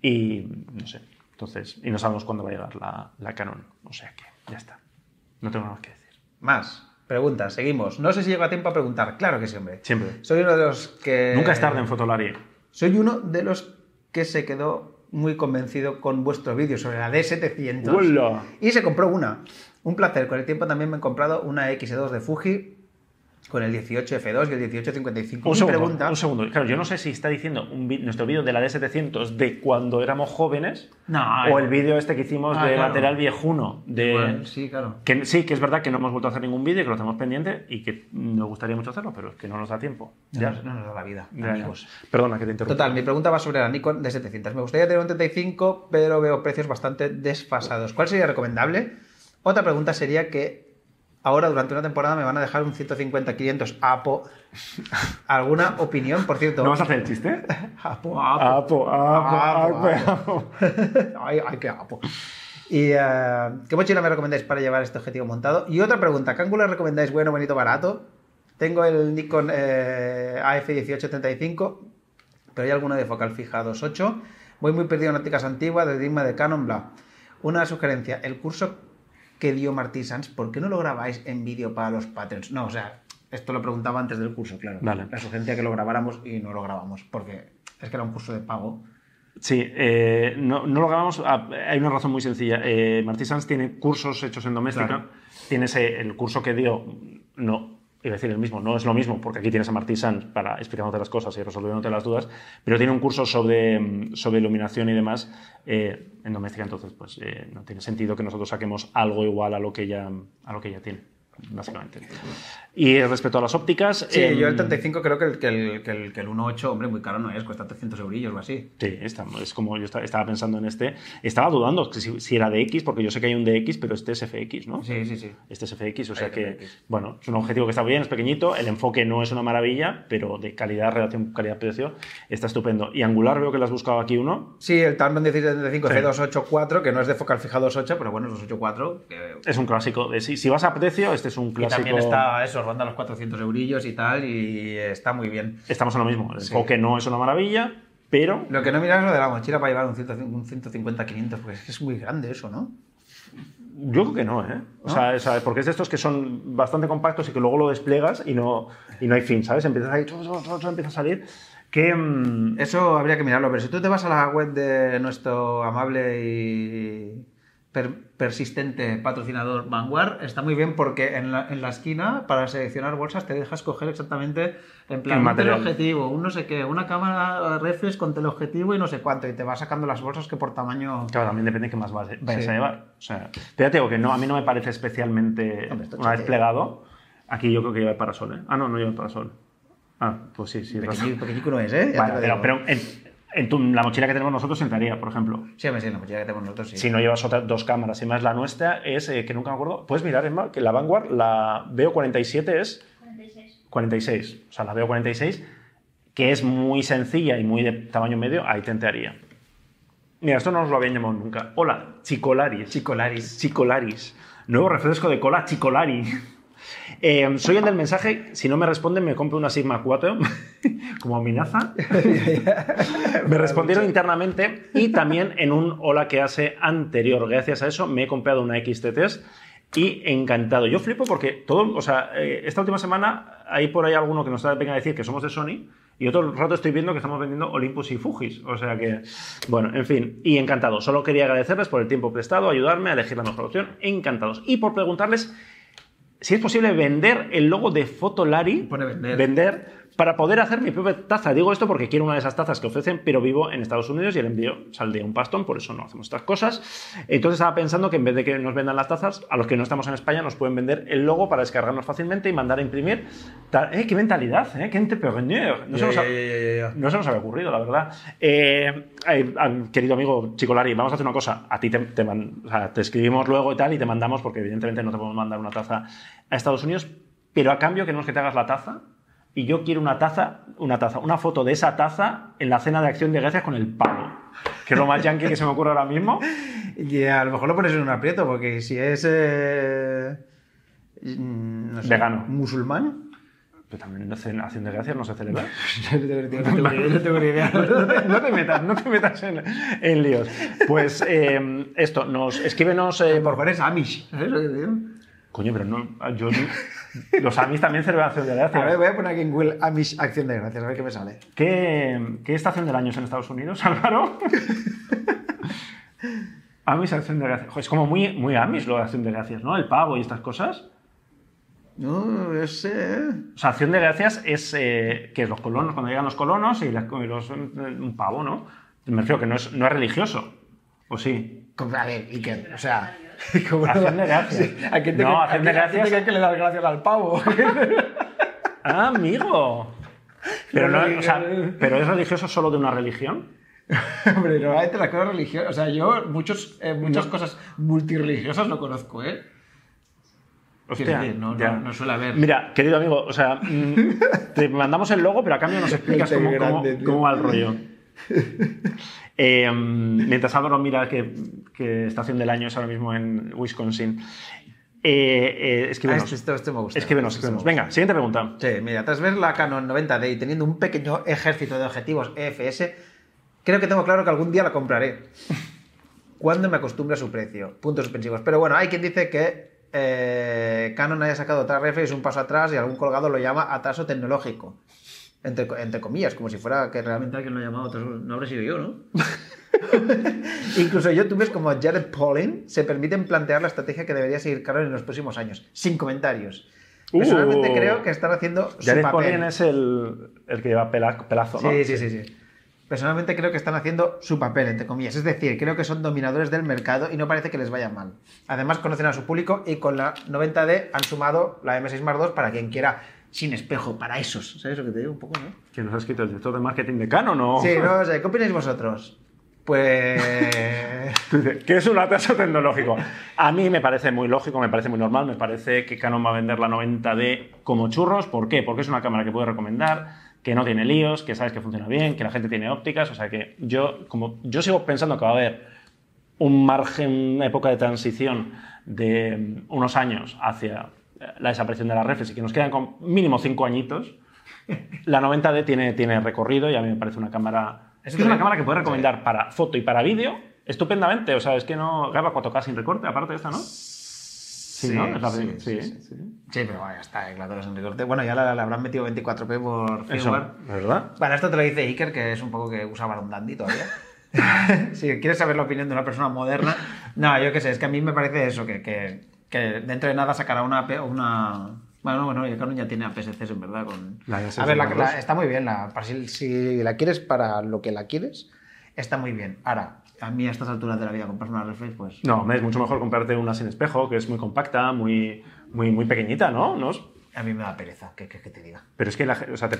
Y no sé, entonces, y no sabemos cuándo va a llegar la, la Canon, o sea que ya está, no tengo nada más que decir. Más. Preguntas, seguimos. No sé si llega tiempo a preguntar. Claro que sí, hombre. Siempre. Soy uno de los que... Nunca es tarde en Fotolari. Soy uno de los que se quedó muy convencido con vuestro vídeo sobre la D700. ¡Hola! Y se compró una. Un placer. Con el tiempo también me he comprado una X2 de Fuji con el 18F2 y el 1855. Un segundo, pregunta... un segundo. Claro, yo no sé si está diciendo un vi- nuestro vídeo de la D700 de cuando éramos jóvenes No, o igual. el vídeo este que hicimos Ah, de claro. material viejuno. De, sí, claro. que, sí, que es verdad que no hemos vuelto a hacer ningún vídeo, que lo tenemos pendiente y que nos gustaría mucho hacerlo, pero es que no nos da tiempo. No, Ya. no nos da la vida, Ya, ya. amigos. Perdona que te interrumpa. Total, mi pregunta va sobre la Nikon D700. Me gustaría tener un 35, pero veo precios bastante desfasados. ¿Cuál sería recomendable? Otra pregunta sería que ahora durante una temporada me van a dejar un 150-500 Apo. ¿Alguna opinión? Por cierto. ¿No vas a hacer el chiste? Apo, Apo, apo, Apo, apo, apo. ay, ay, qué apo. ¿Y eh, qué mochila me recomendáis para llevar este objetivo montado? Y otra pregunta, ¿qué ángulo recomendáis bueno, bonito, barato? Tengo el Nikon eh, AF1875, pero hay alguno de focal fija 2.8. Voy muy perdido en ópticas antiguas, de Digma, de Canon, bla. Una sugerencia, el curso que dio Martí Sanz, ¿por qué no lo grabáis en vídeo para los Patreons? No, o sea, esto lo preguntaba antes del curso, claro. Vale. La sugerencia que lo grabáramos y no lo grabamos, porque es que era un curso de pago. Sí, eh, no, no lo grabamos. ah, Hay una razón muy sencilla. Eh, Martí Sanz tiene cursos hechos en doméstica. Claro. Tienes eh, el curso que dio, no, iba a decir el mismo, no es lo mismo, porque aquí tienes a Martí Sanz para explicándote las cosas y resolviéndote las dudas, pero tiene un curso sobre, sobre iluminación y demás eh, en doméstica, entonces pues eh, no tiene sentido que nosotros saquemos algo igual a lo que ella, a lo que ella tiene, básicamente. Y respecto a las ópticas... Sí, em, yo el 35 creo que el, que el, que el, que el 1.8, hombre, muy caro no es, cuesta 300 eurillos o así. Sí, está- es como yo esta- estaba pensando en este. Estaba dudando que si, si era de X, porque yo sé que hay un DX, pero este es FX, ¿no? Sí, sí, sí. Este es FX, o sea Hay que, FX. bueno, es un objetivo que está bien, es pequeñito, el enfoque no es una maravilla, pero de calidad, relación calidad-precio, está estupendo. Y angular veo que le has buscado aquí uno, Sí, el Tamron 1675 Sí. C284, que no es de focal fija 2.8, pero bueno, es 284. Que... es un clásico. Si, si vas a precio, este es un Y clásico. también está eso, ronda los 400 eurillos y tal, y está muy bien. Estamos en lo mismo, el Sí. enfoque no es una maravilla, pero Lo que no miras es lo de la mochila para llevar un 150-500, pues es muy grande eso, ¿no? Yo creo que no, ¿eh? O ¿No? sea, ¿sabes? porque es de estos que son bastante compactos y que luego lo despliegas y no, y no hay fin, ¿sabes? Empiezas ahí, tru, tru, tru, empieza a salir. Que, mm, Eso habría que mirarlo, pero si tú te vas a la web de nuestro amable y per- persistente patrocinador Vanguard, está muy bien porque en la, en la esquina, para seleccionar bolsas, te dejas coger exactamente en plan El un teleobjetivo, un no sé qué, una cámara reflex con teleobjetivo y no sé cuánto, y te vas sacando las bolsas que por tamaño... Claro, también depende de qué más vas- vayas Sí. a llevar. O sea, pero ya te digo que no, a mí no me parece especialmente, una vez plegado, aquí yo creo que lleva el parasol, ¿eh? Ah, no, no lleva el parasol. Ah, pues sí, sí. Pequeñico, pequeñico no es, ¿eh? Pero, pero en, en tu- la mochila que tenemos nosotros entraría, por ejemplo. Sí, sí, en la mochila que tenemos nosotros, sí. Si no llevas otras dos cámaras y más la nuestra, es eh, que nunca me acuerdo. Puedes mirar, Emma, que la Vanguard, la veo 47 es 46. 46. O sea, la veo 46, que es muy sencilla y muy de tamaño medio, ahí te entraría. Mira, esto no nos lo habían llamado nunca. Hola, Chicolaris. Chicolaris. Chicolaris. Nuevo refresco de cola Chicolari. Eh, soy el del mensaje. Si no me responden, me compro una Sigma 4 como amenaza. me respondieron internamente y también en un hola que hace anterior. Gracias a eso me he comprado una XT3 y encantado. Yo flipo porque todo, o sea, eh, esta última semana hay por ahí alguno que nos venga a decir que somos de Sony y otro rato estoy viendo que estamos vendiendo Olympus y Fujis. O sea que, bueno, en fin, y encantado. Solo quería agradecerles por el tiempo prestado, ayudarme a elegir la mejor opción. Encantados. Y por preguntarles si es posible vender el logo de Fotolari, Pone vender. vender, para poder hacer mi propia taza. Digo esto porque quiero una de esas tazas que ofrecen, pero vivo en Estados Unidos y el envío saldría un pastón, por eso no hacemos estas cosas. Entonces estaba pensando que en vez de que nos vendan las tazas, a los que no estamos en España nos pueden vender el logo para descargarnos fácilmente y mandar a imprimir. ¡Eh, qué mentalidad! ¿eh? ¡Qué entrepreneur! No se nos ha- no se nos había ocurrido, la verdad. Eh, eh, querido amigo Chicolari, vamos a hacer una cosa. A ti te, te man- o sea, te escribimos luego y tal y te mandamos, porque evidentemente no te podemos mandar una taza a Estados Unidos, pero a cambio queremos que te hagas la taza. Y yo quiero una taza, una taza, una foto de esa taza en la cena de acción de gracias con el pavo. Que es lo más yankee que se me ocurre ahora mismo. Y a lo mejor lo pones en un aprieto, porque si es. eh, mm, no sé, Vegano. musulmán. Pero también en cena- acción de gracias no se celebra. no tengo ni idea, no no, no te metas, no te metas en, en líos. Pues eh, esto, nos escríbenos eh, Por favor, es Amish. ¿Sabes lo que te digo? Coño, pero no. Yo, los Amis también celebran acción de A ver, gracias. voy a poner aquí en Google Amish Acción de Gracias, a ver qué me sale. ¿Qué, ¿Qué estación del año es en Estados Unidos, Álvaro? Amis acción de gracias. Es como muy, muy Amis lo de acción de gracias, ¿no? El pavo y estas cosas. No, no sé. O sea, acción de gracias es eh, que los colonos, cuando llegan los colonos y, las- y los, un pavo, ¿no? Me refiero que no es, no es religioso. ¿O sí? A ver, y que, o sea. ¿cómo no va- de gracias. Sí, ¿A quién te No, a a quién te gracias- cree que le das gracias al pavo? ¡Ah, amigo! Pero, no, o sea, ¿Pero es religioso solo de una religión? Hombre, normalmente las cosas religiosas. O sea, yo muchos, eh, muchas cosas multireligiosas no conozco, ¿eh? Quiero decir, no, no, no suele haber. Mira, querido amigo, o sea, mm, te mandamos el logo, pero a cambio nos explicas cómo, grande, cómo- cómo va el rollo. Eh, mientras Álvaro mira qué estación del año es ahora mismo en Wisconsin, eh, eh, Ah, escríbenos. este, este, este me gusta. escríbenos, me escríbenos. gusta. Venga, siguiente pregunta. Sí, mira, tras ver la Canon 90D y teniendo un pequeño ejército de objetivos EFS, creo que tengo claro que algún día la compraré. Cuando me acostumbre a su precio. Puntos suspensivos. Pero bueno, hay quien dice que eh, Canon haya sacado otra ref es un paso atrás y algún colgado lo llama atraso tecnológico. Entre, entre comillas, como si fuera que realmente alguien lo ha llamado. No habré sido yo, ¿no? Incluso youtubers como Jared Polin se permiten plantear la estrategia que debería seguir Canon en los próximos años, sin comentarios. Personalmente Uh. creo que están haciendo su Jared papel. Polin es el, el que lleva pela- pelazo, ¿no? Sí, sí, sí, sí. Personalmente creo que están haciendo su papel, entre comillas. Es decir, creo que son dominadores del mercado y no parece que les vaya mal. Además, conocen a su público y con la 90D han sumado la M6 más 2 para quien quiera sin espejo, para esos. ¿Sabes lo que te digo un poco, no? Que nos ha escrito el director de marketing de Canon, ¿o? Sí, no sé. ¿Qué opináis vosotros? Pues. ¿Qué es un atraso tecnológico? A mí me parece muy lógico, me parece muy normal, me parece que Canon va a vender la 90D como churros. ¿Por qué? Porque es una cámara que puede recomendar, que no tiene líos, que sabes que funciona bien, que la gente tiene ópticas. O sea que yo, como yo sigo pensando que va a haber un margen, una época de transición de mm, unos años hacia la desaparición de las reflex y que nos quedan con mínimo cinco añitos, la 90D tiene, tiene recorrido y a mí me parece una cámara... Es, que es una cámara que puede recomendar para foto y para vídeo estupendamente. O sea, es que no graba 4K sin recorte, aparte de esta, ¿no? Sí, ¿no? Es la sí, sí, sí, sí. sí. Sí, pero bueno, ya está, eh, claro, sin recorte. Bueno, ya la- le habrán metido 24p por firmware. ¿verdad? Bueno, esto te lo dice Iker, que es un poco que usa Baron Dandy todavía. si quieres saber la opinión de una persona moderna, no, yo qué sé, es que a mí me parece eso, que, que, que dentro de nada sacará una... Una... Bueno, bueno, ya Canon ya tiene APS-Cs, en verdad. Con... La APS-C a ver, la- la- está muy bien. La, para si, si la quieres para lo que la quieres, está muy bien. Ahora, a mí a estas alturas de la vida comprarse una reflex, pues... No, hombre, es mucho mejor comprarte una sin espejo, que es muy compacta, muy, muy, muy pequeñita, ¿no? ¿No? A mí me da pereza, que, que, que te diga. Pero es que la, o sea, te-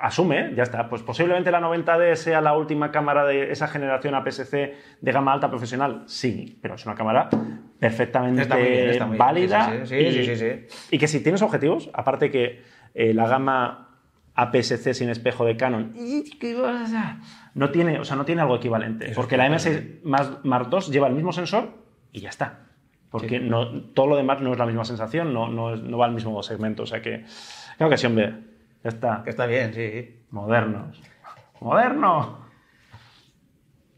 asume, ya está. Pues posiblemente la 90D sea la última cámara de esa generación APS-C de gama alta profesional. Sí, pero es una cámara perfectamente bien, está válida. Sí, sí, sí. y, Sí, y que si tienes objetivos, aparte que eh, la gama APS-C sin espejo de Canon no tiene, o sea, no tiene algo equivalente. Eso porque la totalmente. M6 más Mark II lleva el mismo sensor y ya está. Porque no, todo lo demás no es la misma sensación, no, no, es- no va al mismo segmento. O sea que, creo que sí, hombre. Ya está. Que está bien, sí. Modernos. ¡Moderno!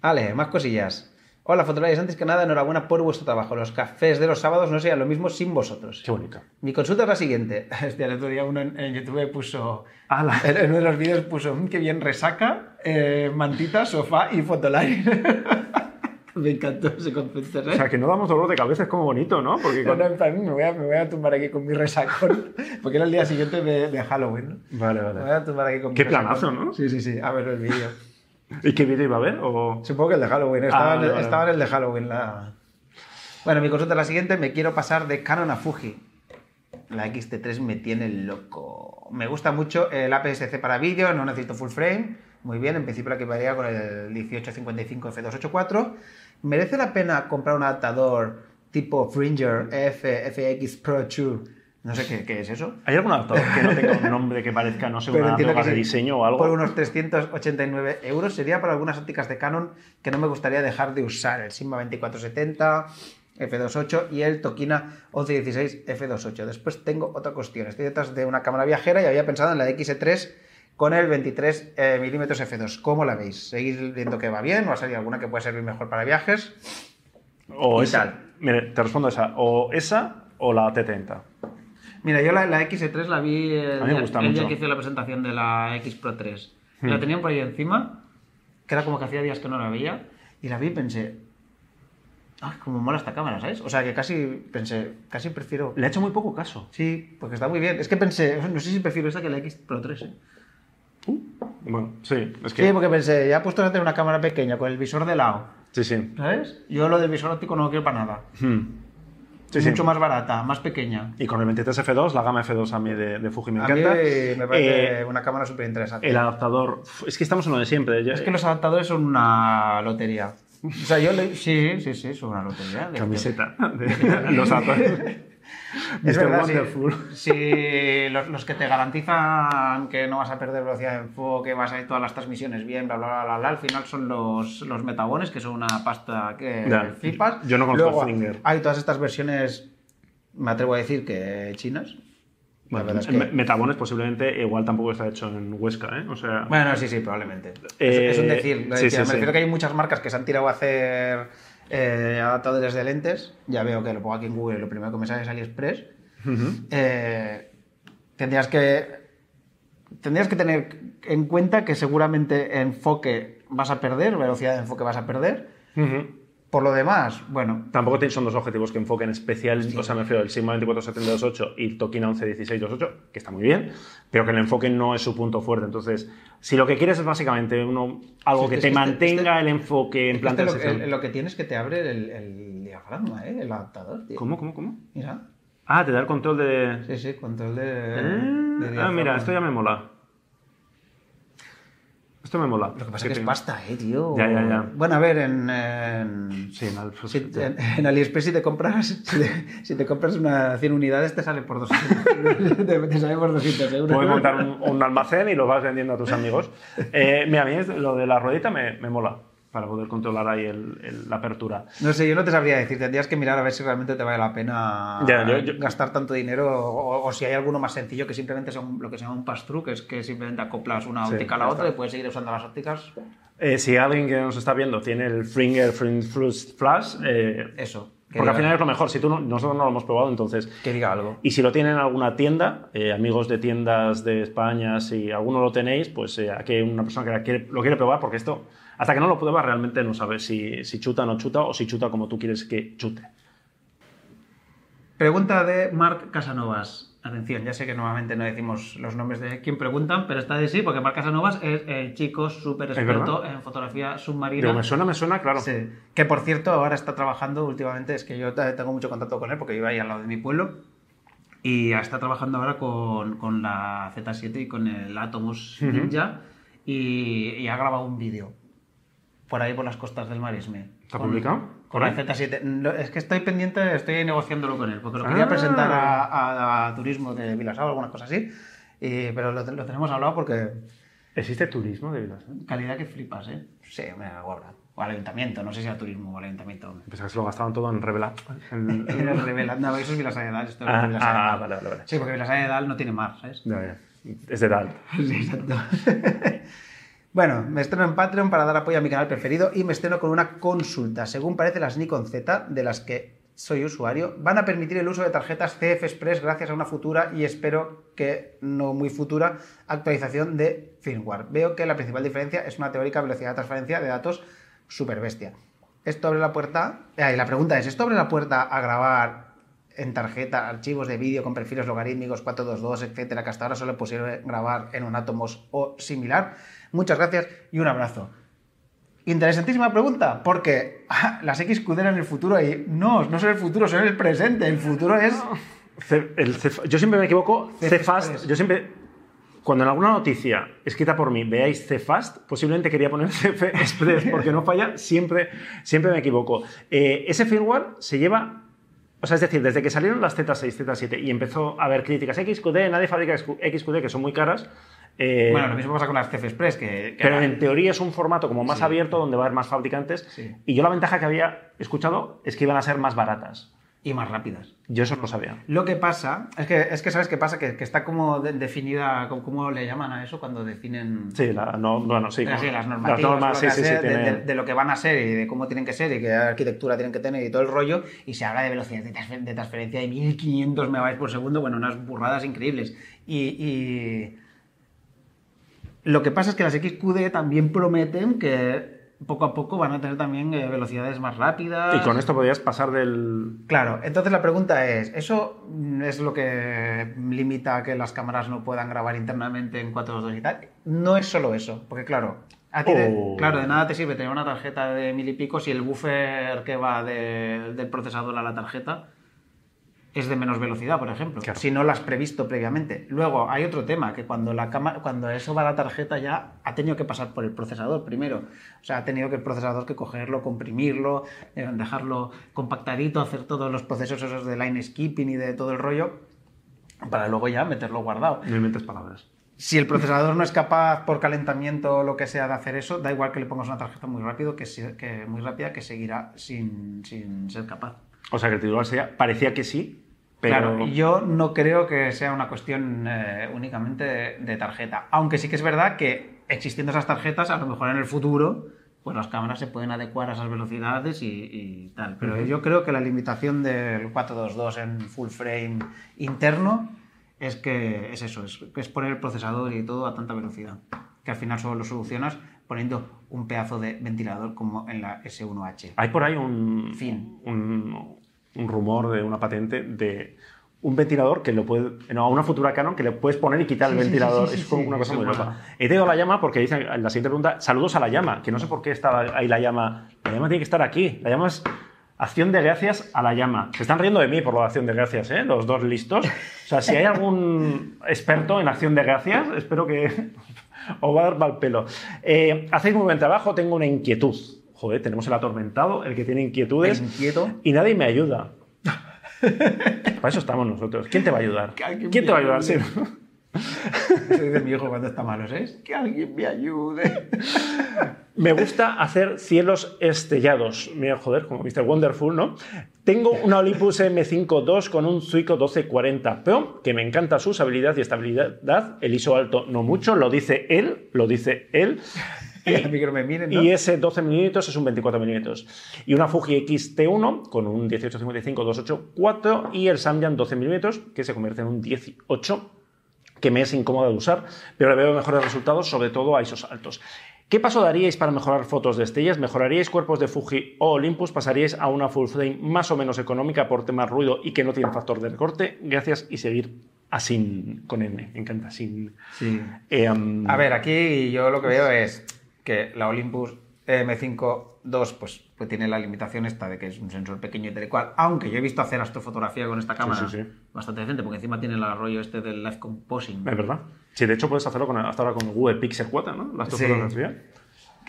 Vale, más cosillas. Hola, fotolaris. Antes que nada, enhorabuena por vuestro trabajo. Los cafés de los sábados no serían lo mismo sin vosotros. Qué bonito. Mi consulta es la siguiente. Hostia, el otro día uno en, en YouTube puso... ¡Hala! En en uno de los vídeos puso, "Mm, qué bien resaca, eh, mantita, sofá y fotolaris. Me encantó ese concepto, O sea, que no damos dolor de cabeza, es como bonito, ¿no? Porque No, con- no, plan, me voy, a, me voy a tumbar aquí con mi resacón, porque era el día siguiente de, de Halloween. ¿no? Vale, Me voy vale. a tumbar aquí con mi Qué resacón. planazo, ¿no? Sí, sí, sí. A ver el vídeo. ¿Y qué vídeo iba a ver? O... Supongo que el de Halloween. Estaba, Ah, en, vale, el, vale. estaba en el de Halloween. La... Bueno, mi consulta es la siguiente. Me quiero pasar de Canon a Fuji. La XT3 me tiene loco. Me gusta mucho el APS-C para vídeo, no necesito full frame. Muy bien, en principio la equiparía con el 1855 F284. ¿Merece la pena comprar un adaptador tipo Fringer F, FX Pro 2? No sé qué, qué es eso. ¿Hay algún adaptador que no tenga un nombre que parezca, no sé, Pero una droga de sí. diseño o algo? Por unos 389 euros sería para algunas ópticas de Canon que no me gustaría dejar de usar. El Sigma 2470, F28 y el Tokina 1116 F28. Después tengo otra cuestión. Estoy detrás de una cámara viajera y había pensado en la XE3 con el 23 eh, milímetros F2. ¿Cómo la veis? ¿Seguís viendo que va bien? ¿O ha salido alguna que puede servir mejor para viajes? O y esa. tal. Mire, te respondo esa. O esa o la T30. Mira, yo la, la XE3 la vi el, A mí me día- gusta el día mucho. que hice la presentación de la X Pro 3. Hmm. La tenían por ahí encima, que era como que hacía días que no la veía, y la vi y pensé, ay, como mola esta cámara, ¿sabes? O sea, que casi pensé, casi prefiero... Le he hecho muy poco caso. Sí, porque está muy bien. Es que pensé, no sé si prefiero esta que la X Pro 3, ¿eh? Bueno, sí, es que. Sí, porque pensé, ya puesto a tener una cámara pequeña con el visor de lado, Sí, sí. ¿sabes? Yo lo del visor óptico no lo quiero para nada. Hmm. Sí, Es sí. mucho más barata, más pequeña. Y con el 23F2, la gama F2 a mí de, de Fuji me A mí encanta. me parece Eh, una cámara súper interesante. el adaptador. Es que estamos en lo de siempre. Yo- Es que los adaptadores son una lotería. O sea, yo le... Sí, sí, sí, son una lotería. De- Camiseta. de- los adaptadores. Es Mr. verdad. Wonderful. Si los, los que te garantizan que no vas a perder velocidad de enfoque, vas a ir todas las transmisiones bien, bla, bla, bla, bla, bla, al final son los, los metabones, que son una pasta que flipas. Yo no conozco Luego. Hay todas estas versiones, me atrevo a decir que chinas. Bueno, es que- Metabones posiblemente igual tampoco está hecho en Huesca, ¿eh? O sea. Bueno, sí, sí, probablemente. Eh, es, es un decir. sí, sí, me sí. refiero que hay muchas marcas que se han tirado a hacer eh, adaptadores de lentes. Ya veo que lo pongo aquí en Google, lo primero que me sale es AliExpress. Eh, tendrías que tendrías que tener en cuenta que seguramente enfoque vas a perder, velocidad de enfoque vas a perder. Por lo demás, bueno, Tampoco son dos objetivos que enfoquen especial, o sea, me refiero el Sigma 24-70-28 y Tokina 11-16-28, que está muy bien, pero que el enfoque no es su punto fuerte. Entonces, si lo que quieres es básicamente uno, algo Sí, que es te este- mantenga este- el enfoque en este plan lo, transición. el- lo que tienes es que te abre el, el diafragma, ¿eh? el adaptador. tío. ¿Cómo, cómo, cómo? Mira. Ah, te da el control de... Sí, sí, control de. de Ah, mira, esto ya me mola. Esto me mola. Lo que pasa es que es pasta, eh, tío. Ya, ya, ya. Bueno, a ver, en. en... Sí, en Si- en, en AliExpress si te compras si te, si te compras una 100 unidades te sale por 200 te, te sale por 200 euros. Puedes montar un, un almacén y lo vas vendiendo a tus amigos. Eh, mira, a mí lo de la ruedita me, me mola para poder controlar ahí el- el- la apertura. No sé, yo no te sabría decir. Tendrías que mirar a ver si realmente te vale la pena Ya, yo- yo- gastar tanto dinero o, o si hay alguno más sencillo que simplemente sea un- lo que se llama un pass-through, que es que simplemente acoplas una Sí, óptica a la otra está. y puedes seguir usando las ópticas. Eh, si alguien que nos está viendo tiene el Fringer Flash, eh, Eso. que porque al final es lo mejor. Si tú no- nosotros no lo hemos probado, entonces. Que diga algo. Y si lo tienen en alguna tienda, eh, amigos de tiendas de España, si alguno lo tenéis, pues eh, aquí hay una persona que la quiere- lo quiere probar, porque esto, hasta que no lo prueba, realmente no sabe si, si chuta o no chuta, o si chuta como tú quieres que chute. Pregunta de Marc Casanovas. Atención, ya sé que normalmente no decimos los nombres de quien preguntan, pero esta de sí, porque Marc Casanovas es el chico súper experto en fotografía submarina. Digo, me suena, me suena, claro. Sí. Que por cierto, ahora está trabajando últimamente, es que yo tengo mucho contacto con él porque vive ahí al lado de mi pueblo. Y está trabajando ahora con, con la Z7 y con el Atomos. Ninja y, y ha grabado un vídeo por ahí por las costas del Maresme. ¿Está publicado? Con la Z7. No, Es que estoy pendiente, estoy negociándolo con él, porque lo quería Ah. presentar a, a- a turismo de Vilasao, algunas cosas así. y- pero lo, lo tenemos hablado porque ¿Existe turismo de Vilas? calidad que flipas, ¿eh? Sí, me hago hablar. O al ayuntamiento, no sé si a turismo o al ayuntamiento. Pensaba que se lo gastaban todo en Revela. En- Era el Revela- No, eso es Vilasao de Dal. Esto es Ah, Vilasao de ah, Dal. vale, vale, vale. Sí, porque Vilasao de Dal no tiene mar, ¿sabes? Ya. Es de tal. Sí, exacto. bueno, me estreno en Patreon para dar apoyo a mi canal preferido y me estreno con una consulta. Según parece, las Nikon Z, de las que soy usuario, van a permitir el uso de tarjetas CF Express gracias a una futura y espero que no muy futura actualización de firmware. Veo que la principal diferencia es una teórica velocidad de transferencia de datos super bestia. Esto abre la puerta. y la pregunta es: ¿esto abre la puerta a grabar en tarjeta archivos de vídeo con perfiles logarítmicos 422, etcétera, que hasta ahora solo posible grabar en un Atomos o similar? Muchas gracias y un abrazo. Interesantísima pregunta, porque ah, las XQD eran el futuro y no, no son el futuro, son el presente. El futuro es. El yo siempre me equivoco. Express. Yo siempre. Cuando en alguna noticia escrita por mí veáis CFast, posiblemente quería poner CF Express porque no falla, siempre, siempre me equivoco. Eh, ese firmware se lleva. O sea, es decir, desde que salieron las Z6, Z7 y empezó a haber críticas XQD, nadie fabrica XQD que son muy caras. eh, Bueno, lo mismo pasa con las CF Express, que. que pero en teoría es un formato como más Sí. abierto donde va a haber más fabricantes. Sí. Y yo la ventaja que había escuchado es que iban a ser más baratas. Y más rápidas. Yo eso no sabía. Lo que pasa, es que, es que ¿sabes qué pasa? Que, que está como de- definida, como- ¿cómo le llaman a eso cuando definen Sí, la, no, bueno, sí. Así, las normativas, normas, lo sí, sí, de, tiene- de- de lo que van a ser y de cómo tienen que ser y qué arquitectura tienen que tener y todo el rollo, y se habla de velocidad de, transfer- de transferencia de 1500 megabytes por segundo, bueno, unas burradas increíbles. Y, y lo que pasa es que las XQD también prometen que poco a poco van a tener también eh, velocidades más rápidas. Y con esto podías pasar del... Claro, entonces la pregunta es, ¿eso es lo que limita a que las cámaras no puedan grabar internamente en 422 y tal? No es solo eso, porque claro, a ti de, Oh. claro, de nada te sirve tener una tarjeta de mil y pico si el buffer que va de- del procesador a la tarjeta es de menos velocidad, por ejemplo, Claro. si no lo has previsto previamente. Luego hay otro tema, que cuando, la cámara, cuando eso va a la tarjeta ya ha tenido que pasar por el procesador primero. O sea, ha tenido que el procesador que cogerlo, comprimirlo, eh, dejarlo compactadito, hacer todos los procesos esos de line skipping y de todo el rollo, para luego ya meterlo guardado. No inventes palabras. Si el procesador no es capaz por calentamiento o lo que sea de hacer eso, da igual que le pongas una tarjeta muy rápido, que, se- que muy rápida que seguirá sin, sin ser capaz. O sea, que el titular sería... Parecía que sí, pero... Claro, yo no creo que sea una cuestión eh, únicamente de, de tarjeta. Aunque sí que es verdad que existiendo esas tarjetas, a lo mejor en el futuro, pues las cámaras se pueden adecuar a esas velocidades y, y tal. Pero yo creo que la limitación del 422 en full frame interno es que es eso, es, es poner el procesador y todo a tanta velocidad. Que al final solo lo solucionas poniendo un pedazo de ventilador como en la S1H. Hay por ahí un, Fin. un, un rumor de una patente de un ventilador que lo puede... No, a una futura Canon que le puedes poner y quitar el sí, ventilador. sí, sí, es como una cosa muy loca. He tenido la llama porque dice en la siguiente pregunta, saludos a la llama, que no sé por qué estaba ahí la llama. La llama tiene que estar aquí. La llama es acción de gracias a la llama. Se están riendo de mí por la acción de gracias, ¿eh? Los dos listos. O sea, si hay algún experto en acción de gracias, espero que os va a dar mal pelo. Eh, hacéis muy buen trabajo, tengo una inquietud. Joder, tenemos el atormentado, el que tiene inquietudes. Inquieto. Y nadie me ayuda. Para eso estamos nosotros. ¿Quién te va a ayudar? ¿Quién te va a ayudar? Sí. Dice mi hijo cuando está malo, ¿sabes? Que alguien me ayude. Me gusta hacer cielos estellados. Mira, joder, como Mr. Wonderful, ¿no? Tengo una Olympus M5 II con un Zuico 1240 Pro, que me encanta su usabilidad y estabilidad. El ISO alto no mucho, lo dice él, lo dice él. Y ese 12 mm es un 24 mm. Y una Fuji X-T1 con un 1855-284 y el Samyang 12 mm que se convierte en un 18 que me es incómodo de usar, pero le veo mejores resultados, sobre todo a ISOs altos. ¿Qué paso daríais para mejorar fotos de estrellas? ¿Mejoraríais cuerpos de Fuji o Olympus? ¿Pasaríais a una full frame más o menos económica por temas ruido y que no tiene factor de recorte? Gracias y seguir así con N. Me encanta sin. Sí. Eh, A ver, aquí yo lo que veo es que la Olympus M5 II pues, pues tiene la limitación esta de que es un sensor pequeño y tal y cual. Aunque yo he visto hacer astrofotografía con esta cámara sí, sí. bastante decente, porque encima tiene el rollo este del live composing. Es verdad. Sí, de hecho puedes hacerlo con, hasta ahora con Google Pixel 4, ¿no? La astrofotografía.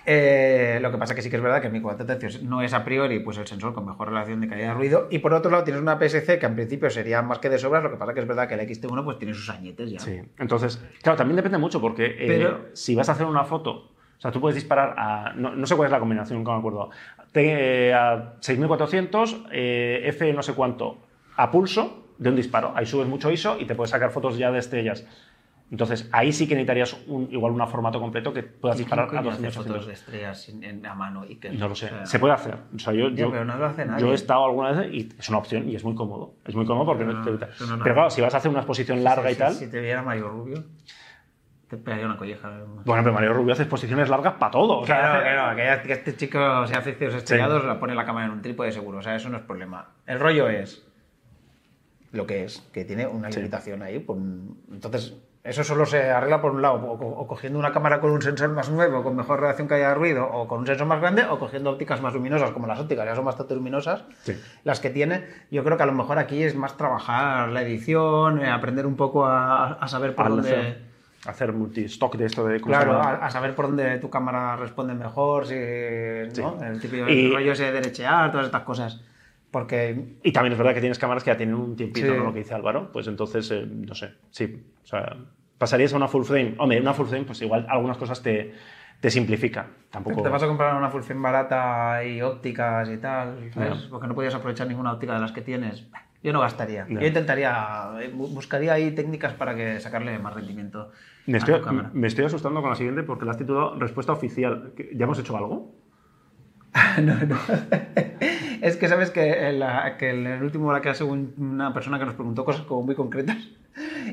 Eh, lo que pasa que sí que es verdad que el micro tercios no es a priori pues el sensor con mejor relación de calidad de ruido y por otro lado tienes una PSC que en principio sería más que de sobras, lo que pasa que es verdad que el XT1 pues tiene sus añetes ya. Sí, entonces, claro, también depende mucho porque eh, Pero- si vas a hacer una foto, o sea, tú puedes disparar a, no, no sé cuál es la combinación, nunca me acuerdo, Te- eh, a 6400, eh, F no sé cuánto, a pulso de un disparo. Ahí subes mucho ISO y te puedes sacar fotos ya de estrellas. Entonces, ahí sí que necesitarías un, igual un formato completo que puedas ¿Y disparar a coño hace 200 fotos de estrellas en- en- a mano y que No lo sé. Se puede hacer. O sea, yo, yo, pero no lo hace nadie. yo he estado alguna vez y es una opción y es muy cómodo. Es muy cómodo porque no, No, te eso no. Pero claro, si vas a hacer una exposición larga y si- tal. Si te viera Mario Rubio, te pegaría una colleja. Bueno, pero Mario Rubio hace exposiciones largas para todo. O Que sea, hace- que que, que este chico se hace cielos estrellados, la pone la cámara en un trípode seguro, o sea, eso no es problema. El rollo es lo que es, que tiene una Sí. limitación ahí. por un- Entonces, eso solo se arregla por un lado, o, co- o cogiendo una cámara con un sensor más nuevo, con mejor relación calidad de ruido, o con un sensor más grande, o cogiendo ópticas más luminosas, como las ópticas, ya son bastante luminosas, Sí. las que tiene. Yo creo que a lo mejor aquí es más trabajar la edición, eh, aprender un poco a, a saber por al dónde... hacer, multistock de esto de ¿cómo se Claro, a, a saber por dónde tu cámara responde mejor, si, ¿no? el típico Y- rollo ese de derechear, todas estas cosas. Porque Y también es verdad que tienes cámaras que ya tienen un tiempito, Sí. ¿no? Lo que dice Álvaro. Pues entonces, eh, no sé, sí. O sea, pasarías a una full frame. Hombre, una full frame, pues igual algunas cosas te, te simplifica. Tampoco. te vas a comprar una full frame barata y ópticas y tal, ¿sabes? Ya. Porque no podías aprovechar ninguna óptica de las que tienes. Yo no gastaría. Yo intentaría, eh, bu- buscaría ahí técnicas para que sacarle más rendimiento Me a estoy, tu cámara. me estoy asustando con la siguiente porque la has titulado respuesta oficial. ¿Que- ¿Ya hemos hecho algo? no, no. es que sabes que en, la- que en el último la hubo un- una persona que nos preguntó cosas como muy concretas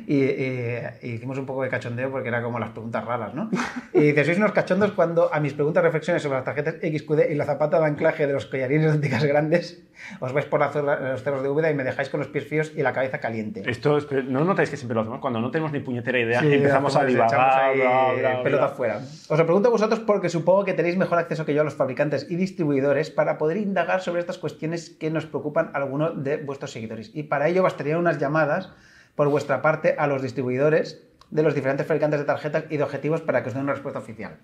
y, y- y hicimos un poco de cachondeo porque era como las preguntas raras, ¿no? Y dice, sois unos cachondos cuando a mis preguntas reflexiones sobre las tarjetas XQD y la zapata de anclaje de los collarines de ópticas grandes os vais por la zona- los cerros de Úbeda y me dejáis con los pies fríos y la cabeza caliente. Esto es- no notáis que siempre lo hacemos. Cuando no tenemos ni puñetera idea, Sí, empezamos a divagar. pelota afuera. Os lo pregunto a vosotros porque supongo que tenéis mejor acceso que yo a los fabricantes y distribuidores para poder indagar sobre estas cuestiones que nos preocupan a alguno de vuestros seguidores. Y para ello bastarían unas llamadas por vuestra parte a los distribuidores de los diferentes fabricantes de tarjetas y de objetivos para que os den una respuesta oficial.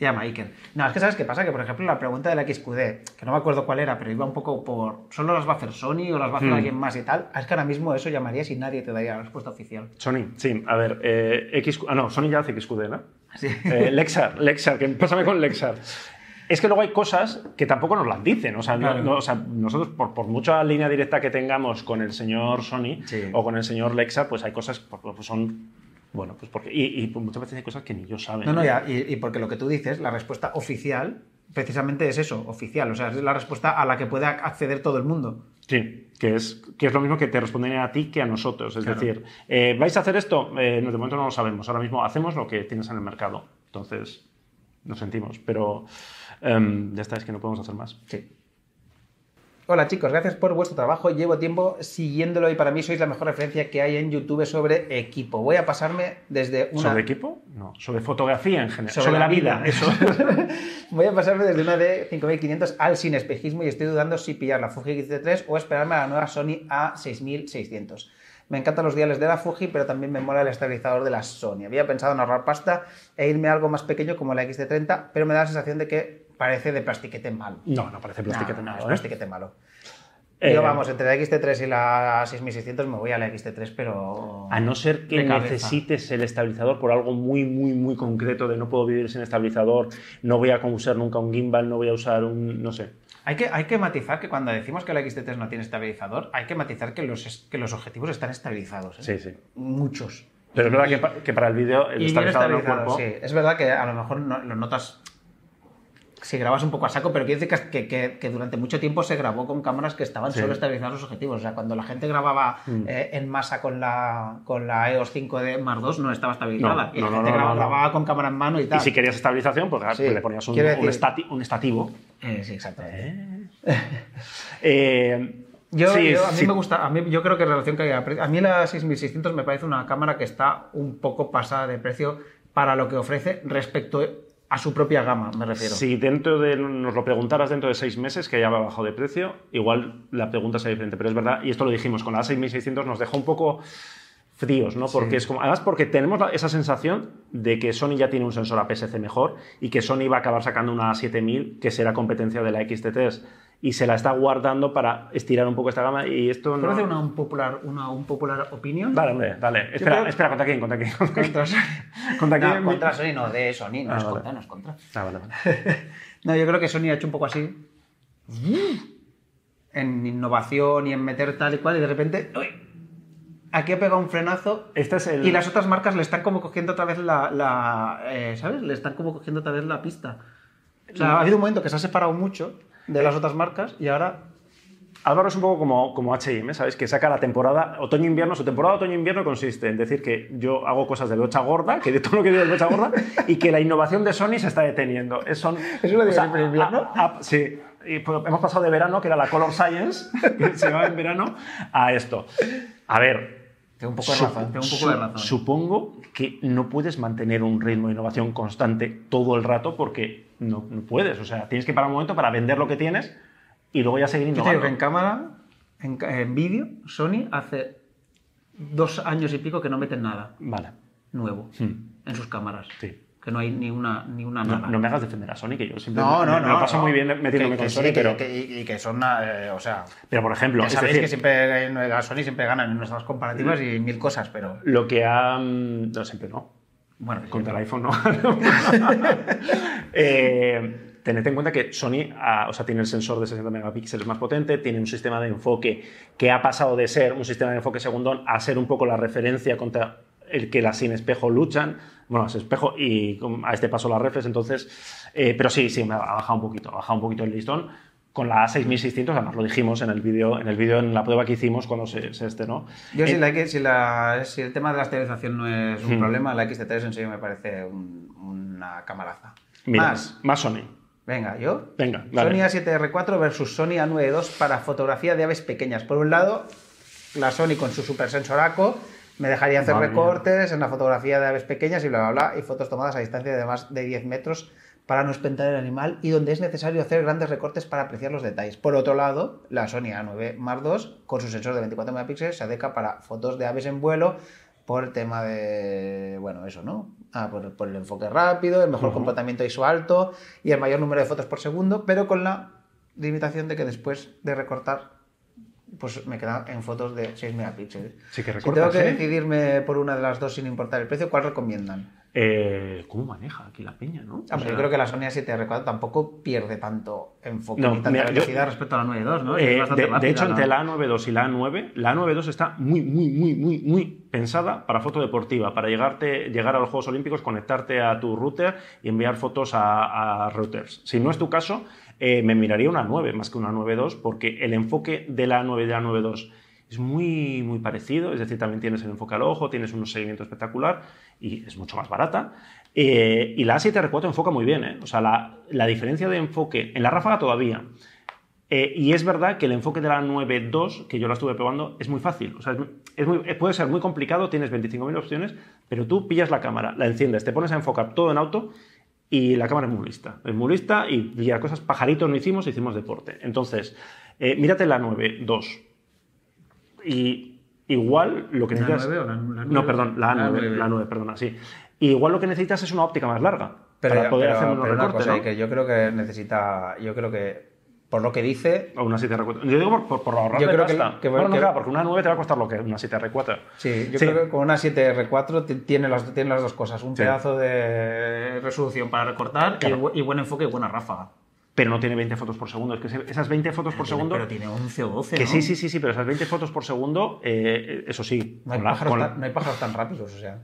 Llama Iker. No, es que sabes qué pasa, que por ejemplo la pregunta del XQD, que no me acuerdo cuál era, pero iba un poco por. ¿Solo las va a hacer Sony o las va a hacer Hmm. alguien más y tal? Es que ahora mismo eso llamarías y nadie te daría la respuesta oficial. Sony, sí. A ver, eh, X, ah, no, Sony ya hace XQD, ¿no? Sí. Eh, Lexar, Lexar, que pásame con Lexar. Es que luego hay cosas que tampoco nos las dicen. O sea, Claro. no- o sea, nosotros, por, por mucha línea directa que tengamos con el señor Sony Sí. o con el señor Lexar, pues hay cosas que pues son. Bueno, pues porque. Y, y muchas veces hay cosas que ni yo saben. No, no, ya, y, y porque lo que tú dices, la respuesta oficial, precisamente es eso, oficial. O sea, es la respuesta a la que puede ac- acceder todo el mundo. Sí, que es, que es lo mismo que te responden a ti que a nosotros. Es Claro. decir, eh, ¿vais a hacer esto? Eh, de momento no lo sabemos. Ahora mismo hacemos lo que tienes en el mercado. Entonces, nos sentimos. Pero em, ya está, es que no podemos hacer más. Sí. Hola chicos, gracias por vuestro trabajo. Llevo tiempo siguiéndolo y para mí sois la mejor referencia que hay en YouTube sobre equipo. Voy a pasarme desde una... ¿Sobre equipo? No, sobre fotografía en general. Sobre, la vida, eso. Voy a pasarme desde una de 5500 al sin espejismo y estoy dudando si pillar la Fuji X-T3 o esperarme a la nueva Sony A6600. Me encantan los diales de la Fuji, pero también me mola el estabilizador de la Sony. Había pensado en ahorrar pasta e irme a algo más pequeño como la XT30, pero me da la sensación de que parece de plastiquete malo. No, no parece plastiquete No, no, malo, es ¿eh? plastiquete malo. Eh, Yo, vamos, entre la XT3 y la 6600 me voy a la XT3, pero... A no ser que necesites el estabilizador por algo muy, muy, muy concreto de no puedo vivir sin estabilizador, no voy a usar nunca un gimbal, no voy a usar un... no sé. Hay que, hay que matizar que cuando decimos que la XT3 no tiene estabilizador, hay que matizar que los, es- que los objetivos están estabilizados. ¿eh? Sí, sí. Muchos. Pero es verdad que, pa- que para el vídeo el Y estabilizador estabilizados, cuerpo... sí. Es verdad que a lo mejor no- lo notas si grabas un poco a saco, pero quiere decir que, que- que durante mucho tiempo se grabó con cámaras que estaban Sí. solo estabilizados los objetivos. O sea, cuando la gente grababa Mm. eh, en masa con la, con la EOS 5D Mark II no estaba estabilizada. No, y la no, gente no, grababa, con cámara en mano y tal. Y si querías estabilización, pues, Sí. le ponías un, Quiero un estati- un estativo. Eh, sí, exactamente. Eh, Yo, sí, yo- a mí sí. me gusta, a mí yo creo que en relación calidad a mí la 6600 me parece una cámara que está un poco pasada de precio para lo que ofrece respecto a su propia gama, me refiero. Si dentro de, nos lo preguntaras dentro de seis meses, que ya va bajado de precio, igual la pregunta sería diferente. Pero es verdad, y esto lo dijimos, con la 6600 nos dejó un poco fríos, ¿no? Porque es como, además porque tenemos la- esa sensación de que Sony ya tiene un sensor APS-C mejor y que Sony va a acabar sacando una 7000 que será competencia de la XT3 y se la está guardando para estirar un poco esta gama y esto ¿Puedo no... hacer una un popular, una un popular opinión? Dale, hombre, dale. Espera, creo- espera, ¿contra quién? ¿Contra quién? ¿Contra quién? Contra Sony. ¿Contra quién? No, contra Sony, no, de Sony, no Ah, es vale. contra, no es contra. Ah, vale, vale. No, yo creo que Sony ha hecho un poco así. En innovación y en meter tal y cual, y de repente. ¡uy! Aquí ha pegado un frenazo. Este es el... Y las otras marcas le están como cogiendo otra vez la. la, eh, ¿Sabes? Le están como cogiendo otra vez la pista. O sea, ha habido un momento que se ha separado mucho de las otras marcas y ahora. Álvaro es un poco como, como H&M, ¿sabes? Que saca la temporada otoño-invierno. Su temporada otoño-invierno consiste en decir que yo hago cosas de locha gorda, que de todo lo que digo es locha gorda, y que la innovación de Sony se está deteniendo. Es, son, ¿Eso lo digo siempre en invierno? a- a- sí. Y, pues, hemos pasado de verano, que era la Color Science, que se llevaba en verano, a esto. A ver... Tengo un poco de razón, tengo un poco de su- razón. Supongo que no puedes mantener un ritmo de innovación constante todo el rato porque no, no puedes. O sea, tienes que parar un momento para vender lo que tienes y luego ya seguir Yo te innovando. digo que en cámara, en, en vídeo, Sony hace dos años y pico que no meten nada Vale. nuevo Hmm. en sus cámaras. Sí. Que no hay ni una, ni una No, nada. no me hagas defender a Sony, que yo siempre No, me, no, me no. lo paso no. muy bien metiéndome Que- con que Sony, sí, pero, que- y, que son, eh, o sea, pero por ejemplo, ya es sabéis decir, que siempre la Sony siempre ganan en nuestras comparativas y mil cosas, pero lo que ha... No, siempre no. bueno, Contra el iPhone no. Eh, tened en cuenta que Sony ah, o sea, tiene el sensor de 60 megapíxeles más potente, tiene un sistema de enfoque que ha pasado de ser un sistema de enfoque segundón a ser un poco la referencia contra el que las sin espejo luchan. Bueno, las espejo y a este paso las reflex, entonces... eh, pero sí, sí, me ha bajado un poquito, ha bajado un poquito el listón. Con la A6600, además lo dijimos en el vídeo, en el vídeo en la prueba que hicimos cuando se, se estrenó. yo Eh, si, la, si, la, si el tema de la estabilización no es un Hmm. problema, la XT3 en serio me parece un- una camaraza. mira, Más, más Sony. venga, yo. Venga, dale. Sony A7R4 versus Sony A9 II para fotografía de aves pequeñas. Por un lado, la Sony con su super sensoraco me dejaría hacer Madre mía. recortes en la fotografía de aves pequeñas y bla, bla, bla, y fotos tomadas a distancia de más de 10 metros para no espantar el animal y donde es necesario hacer grandes recortes para apreciar los detalles. Por otro lado, la Sony A9 Mark II con su sensor de 24 megapíxeles se adeca para fotos de aves en vuelo por el tema de, bueno, eso, ¿no? Ah, por, por el enfoque rápido, el mejor Ujú. comportamiento ISO alto y el mayor número de fotos por segundo, pero con la limitación de que después de recortar, pues me queda en fotos de 6 megapíxeles. Sí que Si tengo que ¿eh? decidirme por una de las dos sin importar el precio, ¿cuál recomiendan? Eh, ¿Cómo maneja aquí la peña, no? Ah, sea, yo creo que la Sony A7R4 tampoco pierde tanto enfoque No, ni tanta mira, yo- velocidad respecto a la 9.2, ¿no? Es eh, bastante de, de rápida, hecho, ¿no? entre la A92 y la A9, la A92 está muy, muy, muy, muy, muy pensada para foto deportiva, para llegarte, llegar a los Juegos Olímpicos, conectarte a tu router y enviar fotos a, a routers. Si no es tu caso, eh, me miraría una 9 más que una 9.2, porque el enfoque de la A9 y de la 9.2 es muy, muy parecido, es decir, también tienes el enfoque al ojo, tienes un seguimiento espectacular y es mucho más barata. Eh, y la A7R4 enfoca muy bien, ¿eh? o sea, la, la diferencia de enfoque en la ráfaga todavía. Eh, y es verdad que el enfoque de la 9.2, que yo la estuve probando, es muy fácil. O sea, puede ser muy complicado, tienes 25.000 opciones, pero tú pillas la cámara, la enciendes, te pones a enfocar todo en auto y la cámara es muy lista. Es muy lista y pilla cosas, pajaritos no hicimos, hicimos deporte. Entonces, eh, mírate la 9.2. Y igual lo que ¿La necesitas... 9 o la- la 9? No, perdón, la La 9, 9. la 9, perdona, sí. Y igual lo que necesitas es una óptica más larga Pero, para poder pero- hacer unos pero una recortes, cosa, ¿no? que yo creo que necesita, yo creo que por lo que dice, O una 7R4. Yo digo por, por, por ahorrar Yo creo que- pasta. que- Bueno, no, que- claro, porque una 9 te va a costar lo que una 7R4. sí, yo Sí. creo que con una 7R4 ti- tiene las, tiene las dos cosas, un Sí. pedazo de resolución para recortar y Claro. bu- y, buen enfoque y buena ráfaga. Pero no tiene 20 fotos por segundo. Es que esas 20 fotos por segundo. Pero tiene 11 o 12, que ¿no? sí, sí, sí, sí, pero esas 20 fotos por segundo, eh, eso sí. No hay, la- pájaros la- tan, no hay pájaros tan rápidos, o sea.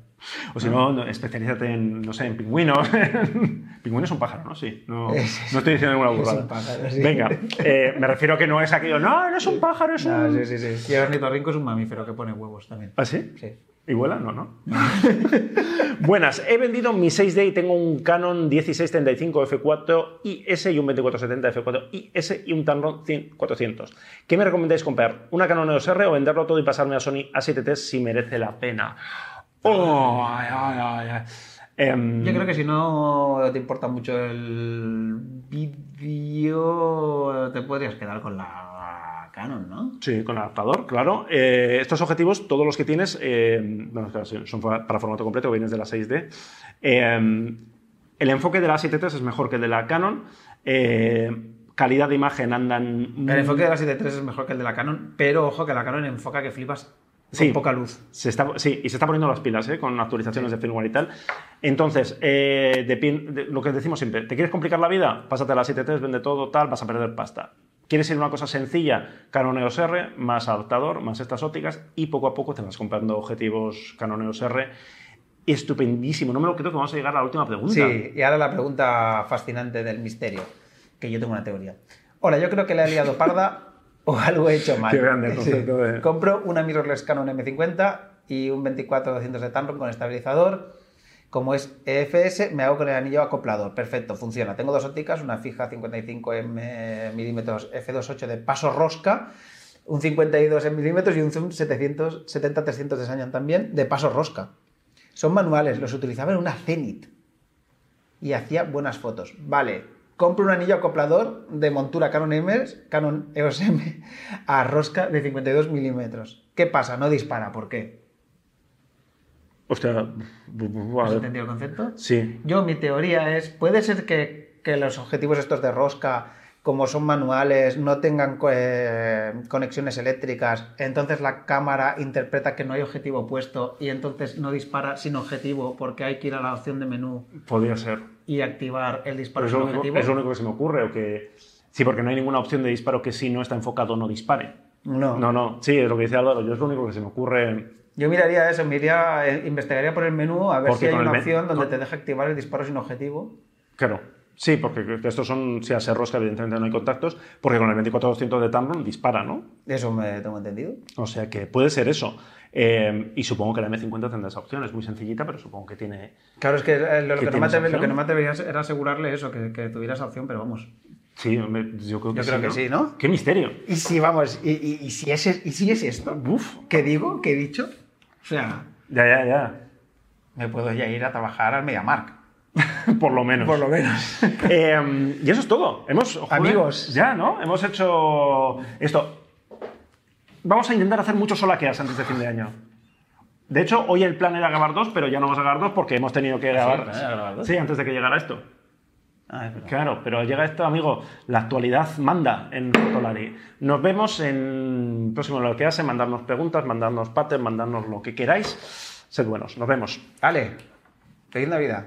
o si no, no, especialízate en, no sé, en pingüinos. Pingüino es un pájaro, ¿no? Sí. No, Es- no estoy diciendo ninguna es burrada. un pájaro, sí. Venga, eh, me refiero a que no es aquello. No, no es un pájaro, es un. Ah, sí, sí, sí. Y el ornitorrinco es un mamífero que pone huevos también. ¿Ah, sí? Sí. ¿Y vuela? No, no. Buenas, he vendido mi 6D y tengo un Canon 1635 F4 IS y un 2470 F4 IS y un Tamron 100 400. ¿Qué me recomendáis comprar? ¿Una Canon EOS R o venderlo todo y pasarme a Sony A7T si merece la pena? Oh, ay, ay, ay, Em, Yo creo que si no te importa mucho el vídeo, te podrías quedar con la Canon, ¿no? Sí, con adaptador, claro. Eh, estos objetivos, todos los que tienes, eh, bueno, claro, son para formato completo, vienes de la 6D. Eh, el enfoque de la 7III es mejor que el de la Canon. Eh, calidad de imagen andan... El enfoque de la 7.3 es mejor que el de la Canon, pero ojo que la Canon enfoca que flipas con Sí. poca luz. Se está, sí, y se está poniendo las pilas ¿eh? con actualizaciones de firmware y tal. Entonces, eh, de lo que decimos siempre, ¿te quieres complicar la vida? Pásate a la 7.3, vende todo, tal, vas a perder pasta. ¿Quieres ir a una cosa sencilla? Canon EOS R, más adaptador, más estas ópticas, y poco a poco te vas comprando objetivos Canon EOS R. Estupendísimo. No me lo creo que vamos a llegar a la última pregunta. Sí, y ahora la pregunta fascinante del misterio, que yo tengo una teoría. Hola, yo creo que le he liado parda o algo he hecho mal. Qué grande concepto de- Compro una mirrorless Canon M50 y un 24-200 de Tamron con estabilizador. Como es EFS, me hago con el anillo acoplador. Perfecto, funciona. Tengo dos ópticas, una fija 55 mm milímetros f2.8 de paso rosca, un 52 en milímetros y un zoom 770-300 de Sanyan también de paso rosca. Son manuales, los utilizaba en una Zenit y hacía buenas fotos. Vale, compro un anillo acoplador de montura Canon, EMS, Canon EOS M a rosca de 52 milímetros. ¿Qué pasa? No dispara. ¿Por qué? Hostia, bu- bu- a ¿Has entendido el concepto? Sí. Yo, mi teoría es, puede ser que, que los objetivos estos de rosca, como son manuales, no tengan eh, conexiones eléctricas, entonces la cámara interpreta que no hay objetivo puesto y entonces no dispara sin objetivo porque hay que ir a la opción de menú Podría ser. Y activar el disparo Pero es sin lo, único, objetivo. es lo único que se me ocurre. O que... Sí, porque no hay ninguna opción de disparo que si no está enfocado no dispare. No. No, no, sí, es lo que dice Álvaro. Yo es lo único que se me ocurre. Yo miraría eso, miraría, eh, investigaría por el menú a ver Porque si hay una opción donde con- te deja activar el disparo sin objetivo. Claro. Sí, porque estos son, si hace rosca, evidentemente no hay contactos, porque con el 24-200 de Tamron dispara, ¿no? Eso me tengo entendido. O sea que puede ser eso. Eh, y supongo que la M50 tendrá esa opción. Es muy sencillita, pero supongo que tiene. Claro, es que eh, lo, ¿Que que, no atreve- lo que no me atrevería era asegurarle eso, que, que tuviera esa opción, pero vamos. Sí, yo creo que Yo sí. creo que ¿no? sí, ¿no? ¡Qué misterio! Y si, vamos, y, y- y si, es, y si es esto, Uf. ¿qué digo? ¿Qué he dicho? O sea, Ya, ya, ya. me puedo ya ir a trabajar al MediaMark. Por lo menos. Por lo menos. Eh, y eso es todo. Hemos, joder, Amigos. Ya, ¿no? Hemos hecho esto. Vamos a intentar hacer muchos solaqueas antes de fin de año. De hecho, hoy el plan era grabar dos, pero ya no vamos a grabar dos porque hemos tenido que grabar. era grabar dos? Sí, antes de que llegara esto. Ah, es. Claro, pero llega esto, amigo. La actualidad manda en Fotolari. Nos vemos en próximo lo que hace. Mandarnos preguntas, mandarnos pates, mandarnos lo que queráis. Sed buenos. Nos vemos. Ale, feliz Navidad.